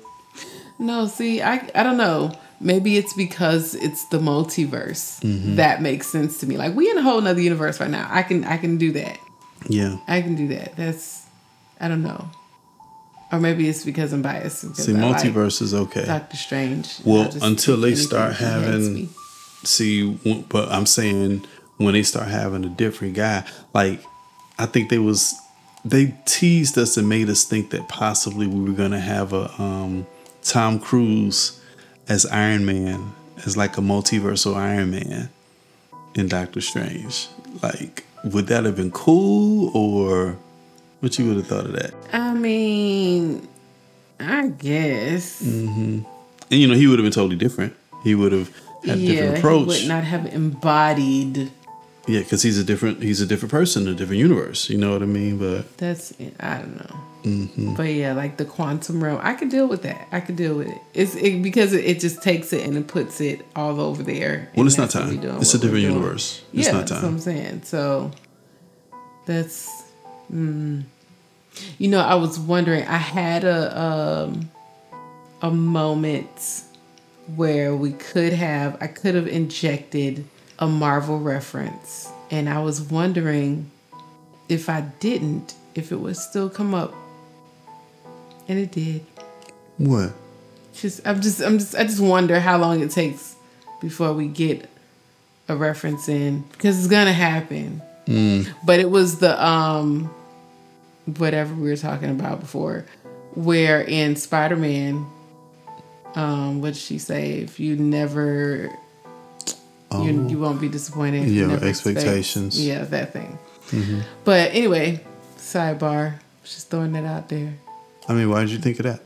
Speaker 3: No, see, I I don't know. Maybe it's because it's the multiverse
Speaker 2: Mm-hmm.
Speaker 3: that makes sense to me. Like we in a whole nother universe right now. I can I can do that.
Speaker 2: yeah
Speaker 3: I can do that. That's I don't know. Or maybe it's because I'm biased. because
Speaker 2: see
Speaker 3: I like
Speaker 2: multiverse is okay
Speaker 3: Doctor Strange.
Speaker 2: Well, until they start having- see but i'm saying when they start having a different guy like i think they was they teased us and made us think that possibly we were going to have a um tom cruise as iron man as like a multiversal iron man in doctor strange like would that have been cool or what you would have thought of that
Speaker 3: I mean, I guess. Mm-hmm.
Speaker 2: and you know he would have been totally different he would have had a
Speaker 3: yeah,
Speaker 2: different
Speaker 3: he would not have embodied.
Speaker 2: Yeah, because he's a different he's a different person a different universe. You know what I mean? But
Speaker 3: That's I don't know.
Speaker 2: Mm-hmm.
Speaker 3: But yeah, like the quantum realm, I could deal with that. I could deal with it. It's it, because it, it just takes it and it puts it all over there.
Speaker 2: well, it's not
Speaker 3: that's what we
Speaker 2: time. It's a different universe. It's
Speaker 3: yeah,
Speaker 2: not
Speaker 3: that's what I'm saying. So that's, mm. you know, I was wondering. I had a um, a moment where we could have. I could have injected a Marvel reference, and I was wondering if I didn't, if it would still come up, and it did.
Speaker 2: What?
Speaker 3: Just I'm just I'm just I just wonder how long it takes before we get a reference in because it's gonna happen. But it was the um whatever we were talking about before, where in Spider Man, um, what did she say? If you never you, um, you won't be disappointed.
Speaker 2: Yeah,
Speaker 3: never expect-
Speaker 2: expectations.
Speaker 3: yeah, that thing. Mm-hmm. But anyway, sidebar. Just throwing that out there.
Speaker 2: I mean, why did you think of that?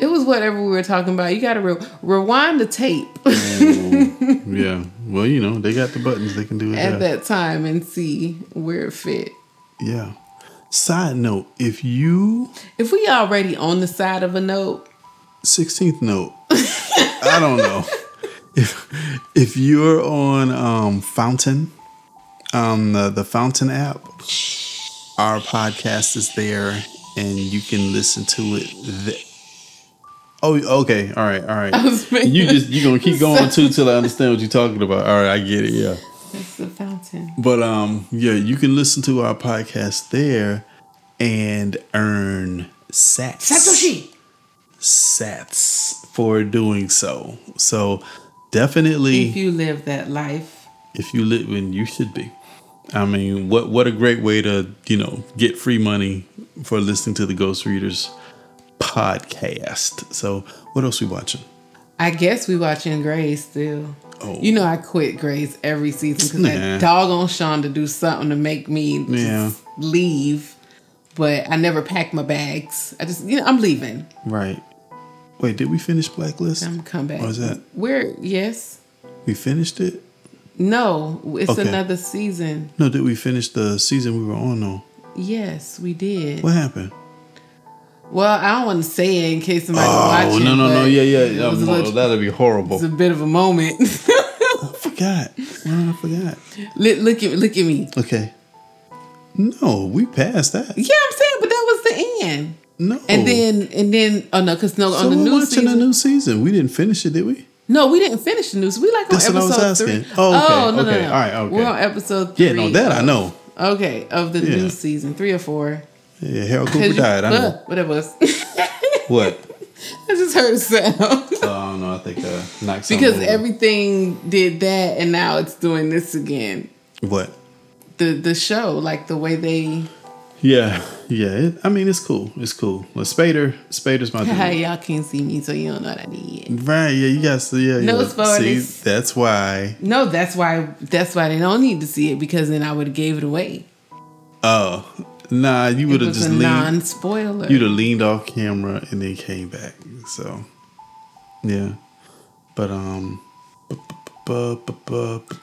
Speaker 3: It was whatever we were talking about. You got to re- rewind the tape *laughs* mm,
Speaker 2: Yeah. Well, you know, they got the buttons. They can do it.
Speaker 3: at
Speaker 2: yeah.
Speaker 3: that time and see where it fit.
Speaker 2: Yeah. Side note: If you
Speaker 3: If we already on the side of a note,
Speaker 2: sixteenth note, I don't know *laughs* if if you're on um, Fountain, um, the the Fountain app, our podcast is there, and you can listen to it. Th- oh, okay, all right, all right. *laughs* You just you're gonna keep going too till I understand what you're talking about. All right, I get it. Yeah.
Speaker 3: that's the fountain.
Speaker 2: But um, yeah, you can listen to our podcast there and earn sats.
Speaker 3: Satoshi.
Speaker 2: Sats for doing so. So definitely,
Speaker 3: If you live that life,
Speaker 2: if you live and you should be. I mean, what what a great way to you know get free money for listening to the Ghost Readers podcast. So what else we watching?
Speaker 3: I guess we watching Grey's still.
Speaker 2: Oh.
Speaker 3: You know I quit Grey's every season because
Speaker 2: Nah.
Speaker 3: that doggone Shonda do something to make me
Speaker 2: Yeah.
Speaker 3: leave. But I never pack my bags. I just you know I'm leaving.
Speaker 2: Right. Wait, did we finish Blacklist?
Speaker 3: I'm come back.
Speaker 2: What is that?
Speaker 3: Where yes.
Speaker 2: We finished it.
Speaker 3: No, it's
Speaker 2: Okay.
Speaker 3: another season.
Speaker 2: No, did we finish the season we were on? though?
Speaker 3: Yes, we did.
Speaker 2: What happened?
Speaker 3: Well, I don't want to say it in case somebody
Speaker 2: Oh
Speaker 3: watching.
Speaker 2: no no no yeah yeah,
Speaker 3: it
Speaker 2: yeah
Speaker 3: was a
Speaker 2: no,
Speaker 3: little-
Speaker 2: that'd be horrible.
Speaker 3: It's a bit of a moment. *laughs*
Speaker 2: I forgot. Oh, I forgot.
Speaker 3: look, look at look at me.
Speaker 2: Okay. No, we passed that.
Speaker 3: Yeah, I'm saying, but that was the end.
Speaker 2: No.
Speaker 3: And then and then oh no, because no
Speaker 2: so
Speaker 3: on the
Speaker 2: we're
Speaker 3: new
Speaker 2: watching
Speaker 3: season.
Speaker 2: the new season. We didn't finish it, did we?
Speaker 3: no, we didn't finish the news. We like
Speaker 2: That's
Speaker 3: on
Speaker 2: what I was
Speaker 3: episode
Speaker 2: asking.
Speaker 3: three.
Speaker 2: Oh, okay,
Speaker 3: no,
Speaker 2: okay,
Speaker 3: no, no.
Speaker 2: all right, okay.
Speaker 3: We're on episode three.
Speaker 2: Yeah, no, that I know.
Speaker 3: Okay, of the
Speaker 2: Yeah.
Speaker 3: new season, three or four.
Speaker 2: Yeah, Harold Cooper died. I know.
Speaker 3: what it was. *laughs*
Speaker 2: What?
Speaker 3: I just heard a sound.
Speaker 2: Oh no, I think uh, knocked
Speaker 3: because
Speaker 2: over.
Speaker 3: everything did that and now it's doing this again.
Speaker 2: what?
Speaker 3: The the show, like the way they
Speaker 2: Yeah, yeah. It, I mean, it's cool. It's cool. Well, Spader, Spader's my *laughs* dude.
Speaker 3: y'all can't see me, so you don't know what I need.
Speaker 2: Right? Yeah, you guys. Yeah,
Speaker 3: No
Speaker 2: yeah.
Speaker 3: spoilers.
Speaker 2: See, that's why.
Speaker 3: No, that's why. That's why they don't need to see it because then I would have gave it away.
Speaker 2: Oh, nah. You would have just
Speaker 3: a
Speaker 2: leaned.
Speaker 3: non-spoiler.
Speaker 2: You'd have leaned off camera and then came back. So, yeah. But um.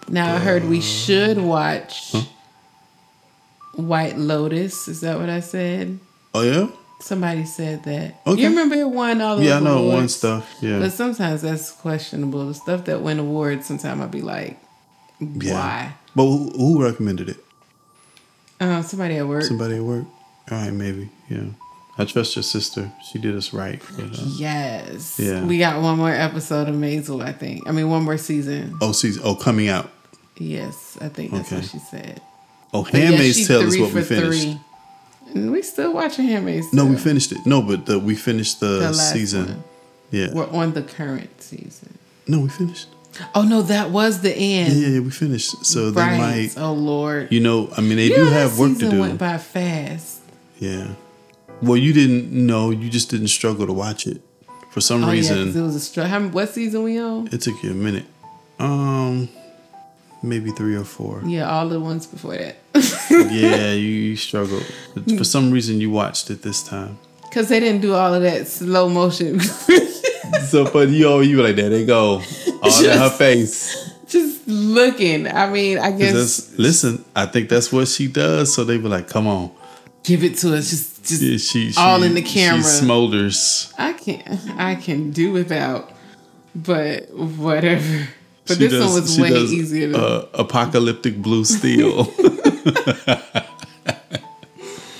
Speaker 3: now I heard we should watch White Lotus. Is that what I said?
Speaker 2: Oh yeah.
Speaker 3: Somebody said that.
Speaker 2: Okay.
Speaker 3: You remember it won all those
Speaker 2: Yeah, I know
Speaker 3: awards?
Speaker 2: one stuff. Yeah.
Speaker 3: But sometimes that's questionable. The stuff that win awards, sometimes I'd be like,
Speaker 2: yeah.
Speaker 3: why?
Speaker 2: But who, who recommended it?
Speaker 3: Uh, somebody at work.
Speaker 2: Somebody at work. All right, maybe. Yeah. I trust your sister. She did us right.
Speaker 3: Yes.
Speaker 2: Yeah.
Speaker 3: We got one more episode of Maisel, I think. I mean, one more season.
Speaker 2: oh, season. Oh, coming out.
Speaker 3: Yes, I think that's
Speaker 2: Okay.
Speaker 3: what she said.
Speaker 2: Oh,
Speaker 3: yeah,
Speaker 2: Handmaid's
Speaker 3: she's
Speaker 2: Tale is what we finished.
Speaker 3: three. And we still watching Handmaid's Tale.
Speaker 2: No, we finished it. No, but the, we finished the,
Speaker 3: The
Speaker 2: season.
Speaker 3: one.
Speaker 2: Yeah.
Speaker 3: We're on the current season.
Speaker 2: No, we finished.
Speaker 3: Oh no, that was the end.
Speaker 2: Yeah, yeah, we finished. So they might,
Speaker 3: oh Lord.
Speaker 2: you know, I mean, they
Speaker 3: You
Speaker 2: do
Speaker 3: know,
Speaker 2: have work to do.
Speaker 3: Went by fast.
Speaker 2: Yeah. Well, you didn't know. You just didn't struggle to watch it. For some
Speaker 3: Oh yeah, it was a struggle. What season we on?
Speaker 2: it took you a minute. Um, maybe three or four.
Speaker 3: Yeah, all the ones before that. *laughs*
Speaker 2: yeah, you, you struggled. But For mm. some reason, you watched it this time.
Speaker 3: Cause they didn't do all of that slow motion. *laughs*
Speaker 2: So, but you always you were like, there they go, all in her face.
Speaker 3: Just looking. I mean, I guess
Speaker 2: listen, I think that's what she does. So they were like, come on.
Speaker 3: give it to us. Just, just
Speaker 2: Yeah, she, she
Speaker 3: all in the camera.
Speaker 2: She smolders.
Speaker 3: I can't. I can do without, but whatever. But
Speaker 2: She
Speaker 3: this one was way
Speaker 2: does,
Speaker 3: easier. To,
Speaker 2: Uh, apocalyptic blue steel. *laughs*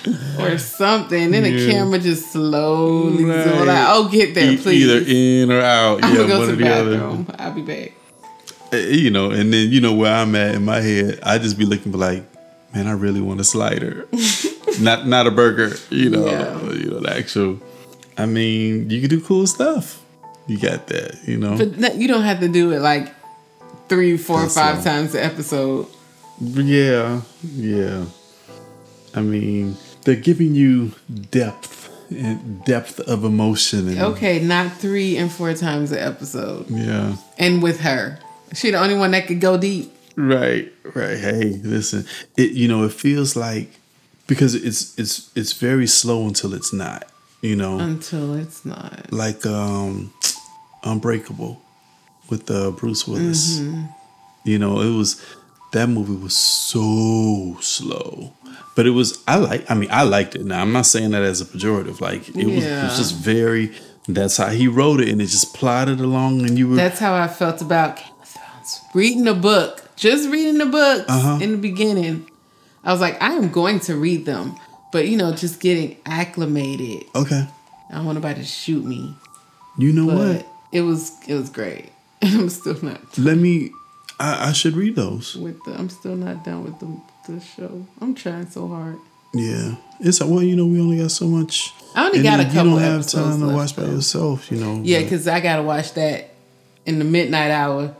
Speaker 2: *laughs*
Speaker 3: or something. Then the camera just slowly zoom
Speaker 2: Right.
Speaker 3: like, oh, get there,
Speaker 2: E-
Speaker 3: please.
Speaker 2: Either in or out.
Speaker 3: I'm
Speaker 2: yeah,
Speaker 3: gonna go
Speaker 2: one
Speaker 3: to
Speaker 2: or
Speaker 3: the
Speaker 2: the other.
Speaker 3: bathroom. I'll be back.
Speaker 2: Eh, You know, and then you know where I'm at in my head. I just be looking for like, man, I really want a slider, *laughs* not not a burger. You know,
Speaker 3: Yeah.
Speaker 2: you know the actual. I mean, you can do cool stuff. You got that. You know.
Speaker 3: But you don't have to do it like three, four,
Speaker 2: That's
Speaker 3: five times the episode.
Speaker 2: Yeah, yeah. I mean, they're giving you depth and depth of emotion. And,
Speaker 3: Okay, not three and four times the episode.
Speaker 2: Yeah.
Speaker 3: And with her. She the only one that could go deep.
Speaker 2: Right, right. Hey, listen. It you know, it feels like because it's it's it's very slow until it's not. You know,
Speaker 3: Until it's not.
Speaker 2: like um Unbreakable with uh, Bruce Willis.
Speaker 3: Mm-hmm.
Speaker 2: You know, it was that movie was so slow. But it was I like I mean I liked it. Now I'm not saying that as a pejorative. Like it, was, it was just very that's how he wrote it and it just plodded along and you were
Speaker 3: That's how I felt about Game of Thrones. Reading a book, just reading the books
Speaker 2: Uh-huh.
Speaker 3: in the beginning. I was like, I am going to read them, but you know, just getting acclimated.
Speaker 2: Okay.
Speaker 3: I don't want nobody to shoot me,
Speaker 2: You know
Speaker 3: but
Speaker 2: what?
Speaker 3: it was it was great. *laughs* I'm still not
Speaker 2: Let me I, I should read those.
Speaker 3: with the. I'm still not done with the the show. I'm trying so hard.
Speaker 2: Yeah. It's well, you know, we only got so much
Speaker 3: I only got a couple.
Speaker 2: you don't have time to watch by
Speaker 3: though.
Speaker 2: yourself, you know.
Speaker 3: Yeah, because I gotta watch that in the midnight hour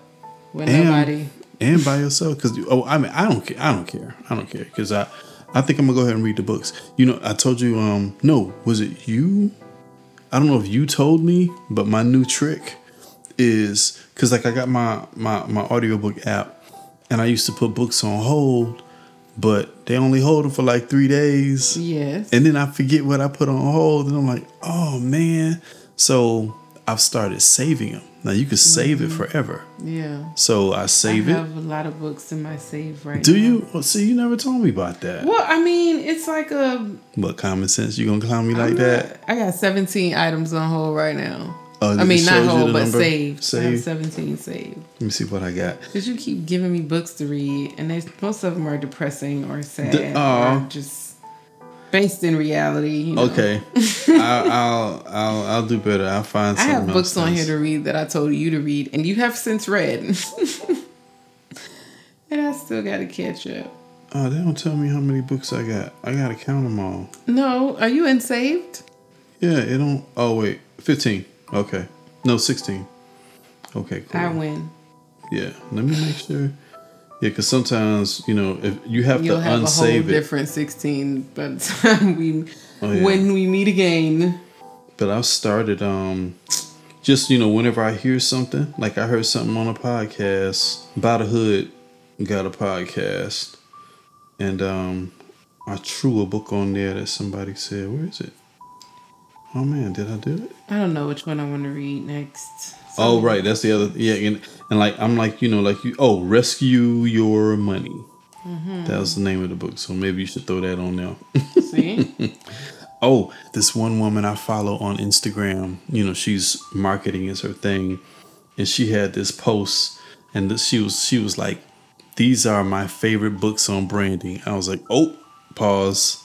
Speaker 3: when
Speaker 2: and,
Speaker 3: nobody.
Speaker 2: and by yourself because oh i mean i don't care i don't care i don't care because i i think i'm gonna go ahead and read the books you know i told you um no was it you i don't know if you told me but my new trick is because like i got my my my audiobook app and i used to put books on hold but they only hold them for like three days
Speaker 3: Yes.
Speaker 2: and then i forget what i put on hold and i'm like oh man so i've started saving them now you can save it mm-hmm. forever
Speaker 3: yeah.
Speaker 2: so I save
Speaker 3: I
Speaker 2: it.
Speaker 3: I have a lot of books in my save right
Speaker 2: Do
Speaker 3: now.
Speaker 2: you? Well, see, you never told me about that.
Speaker 3: Well, I mean, it's like a.
Speaker 2: What common sense, you gonna clown me like
Speaker 3: I'm
Speaker 2: that?
Speaker 3: I got 17 items on hold right now.
Speaker 2: Oh,
Speaker 3: I mean, not
Speaker 2: whole,
Speaker 3: but
Speaker 2: number?
Speaker 3: saved. I have
Speaker 2: Saved.
Speaker 3: 17 saved.
Speaker 2: Let me see what I got.
Speaker 3: Because you keep giving me books to read, and they, most of them are depressing or sad
Speaker 2: The- aw.
Speaker 3: or just based in reality. You know?
Speaker 2: Okay, *laughs* I'll, I'll I'll I'll do better. I'll find.
Speaker 3: I have books on here to read that I told you to read, and you have since read. *laughs* and I still got to catch up.
Speaker 2: Oh, they don't tell me how many books I got. I gotta count them all.
Speaker 3: No, are you in saved?
Speaker 2: Yeah, it don't. Oh wait, fifteen. Okay, no, sixteen. Okay, cool.
Speaker 3: I win.
Speaker 2: Yeah, let me make sure. Yeah, because sometimes you know if you have
Speaker 3: You'll
Speaker 2: to
Speaker 3: have a whole
Speaker 2: unsave it.
Speaker 3: different 16 by the *laughs* time we
Speaker 2: Oh, yeah.
Speaker 3: when we meet again.
Speaker 2: but I've started um just you know whenever I hear something like I heard something on a podcast by the hood got a podcast and um I threw a book on there that somebody said where is it oh man did I do it
Speaker 3: I don't know which one I want to read next.
Speaker 2: oh right that's the other yeah and, and like I'm like you know like you oh rescue your money mm-hmm. that was the name of the book so maybe you should throw that on there
Speaker 3: See? *laughs*
Speaker 2: Oh, this one woman I follow on Instagram, you know, she's marketing is her thing, and she had this post, and she was she was like, "These are my favorite books on branding." I was like, "Oh, pause,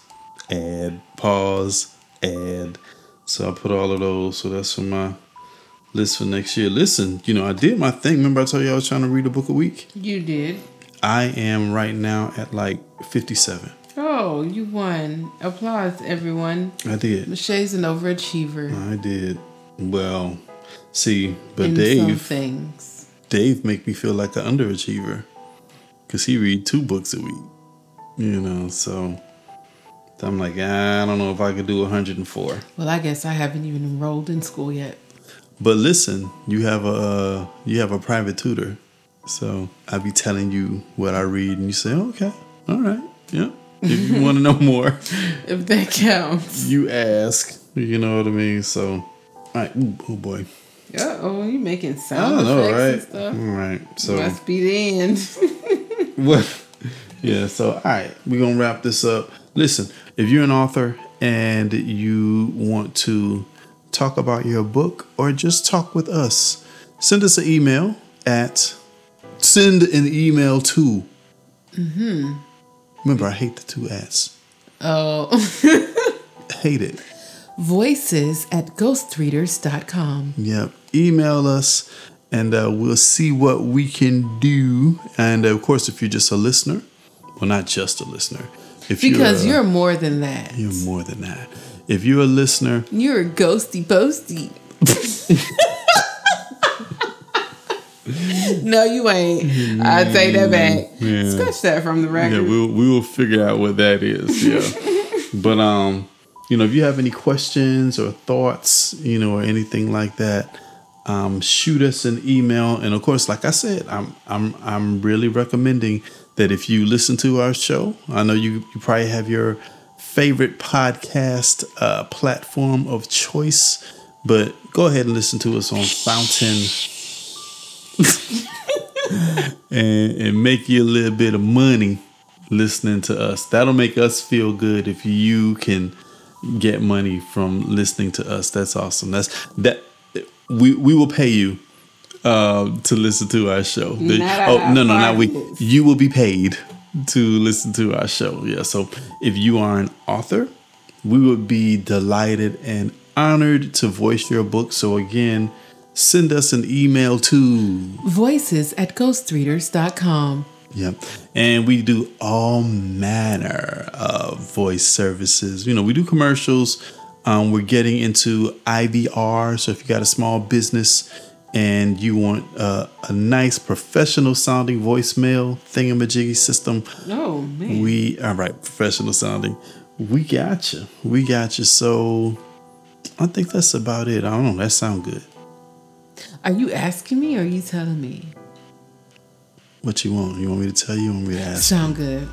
Speaker 2: ad, pause, ad." So I put all of those. So that's for my list for next year. Listen, you know, I did my thing. Remember, I told you I was trying to read a book a week.
Speaker 3: you did.
Speaker 2: I am right now at like fifty-seven.
Speaker 3: Oh, you won. Applause, everyone.
Speaker 2: I did.
Speaker 3: Shay's an overachiever
Speaker 2: I did. Well, see, but
Speaker 3: in some
Speaker 2: Dave,
Speaker 3: things.
Speaker 2: Dave make me feel like an underachiever because he read two books a week. You know, so I'm like, I don't know if I could do 104.
Speaker 3: Well, I guess I haven't even enrolled in school yet.
Speaker 2: But listen, you have a you have a private tutor, so I be telling you what I read, and you say, okay, all right, yeah. If you want to know *laughs* more,
Speaker 3: If that counts.
Speaker 2: you ask. You know what I mean? So, all right. Ooh, oh boy.
Speaker 3: Uh oh, you making
Speaker 2: I
Speaker 3: sound
Speaker 2: don't know,
Speaker 3: effects
Speaker 2: right?
Speaker 3: and stuff.
Speaker 2: right. So.
Speaker 3: Must be the end. *laughs*
Speaker 2: What? Yeah. So, all right, we're gonna wrap this up. Listen, if you're an author and you want to talk about your book or just talk with us, send us an email at send an email to. Mm-hmm. Remember, I hate the two ads.
Speaker 3: oh. *laughs*
Speaker 2: Hate it.
Speaker 3: Voices at ghostreaders.com.
Speaker 2: Yep. Email us and uh, we'll see what we can do. And of course, if you're just a listener, well, not just a listener. If
Speaker 3: Because
Speaker 2: you're,
Speaker 3: you're more than that.
Speaker 2: you're more than that. If you're a listener,
Speaker 3: You're a ghosty posty. *laughs* no, you ain't. I take that back.
Speaker 2: Yeah.
Speaker 3: Scratch that from the record.
Speaker 2: yeah, we'll we will figure out what that is. Yeah. *laughs* but um, you know, if you have any questions or thoughts, you know, or anything like that, um, shoot us an email. And of course, like I said, I'm I'm I'm really recommending that if you listen to our show, I know you you probably have your favorite podcast uh, platform of choice. But go ahead and listen to us on Fountain *laughs* and, and make you a little bit of money listening to us. That'll make us feel good if you can get money from listening to us. That's awesome. That's that we we will pay you uh, to listen to our show. The, oh no no not we. You will be paid to listen to our show. Yeah. So if you are an author, we would be delighted and honored to voice your book. So again, send us an email to
Speaker 3: voices at ghostreaders.com.
Speaker 2: Yep. And we do all manner of voice services. You know, we do commercials. Um, we're getting into IVR. So if you got a small business and you want uh, a nice professional sounding voicemail thingamajiggy system,
Speaker 3: oh man,
Speaker 2: we all right, professional sounding. We got you. We got you. So I think that's about it. I don't know. That sound good.
Speaker 3: Are you asking me or are you telling me?
Speaker 2: What you want? You want me to tell you? You want me to ask?
Speaker 3: Sound good.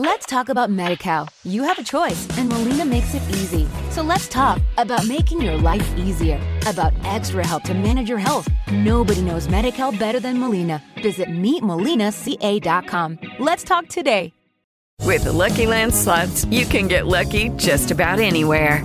Speaker 1: Let's talk about MediCal. You have a choice, and Molina makes it easy. So let's talk about making your life easier, about extra help to manage your health. Nobody knows MediCal better than Molina. Visit meetmolinaca.com. Let's talk today.
Speaker 4: With the Lucky Land slots, you can get lucky just about anywhere.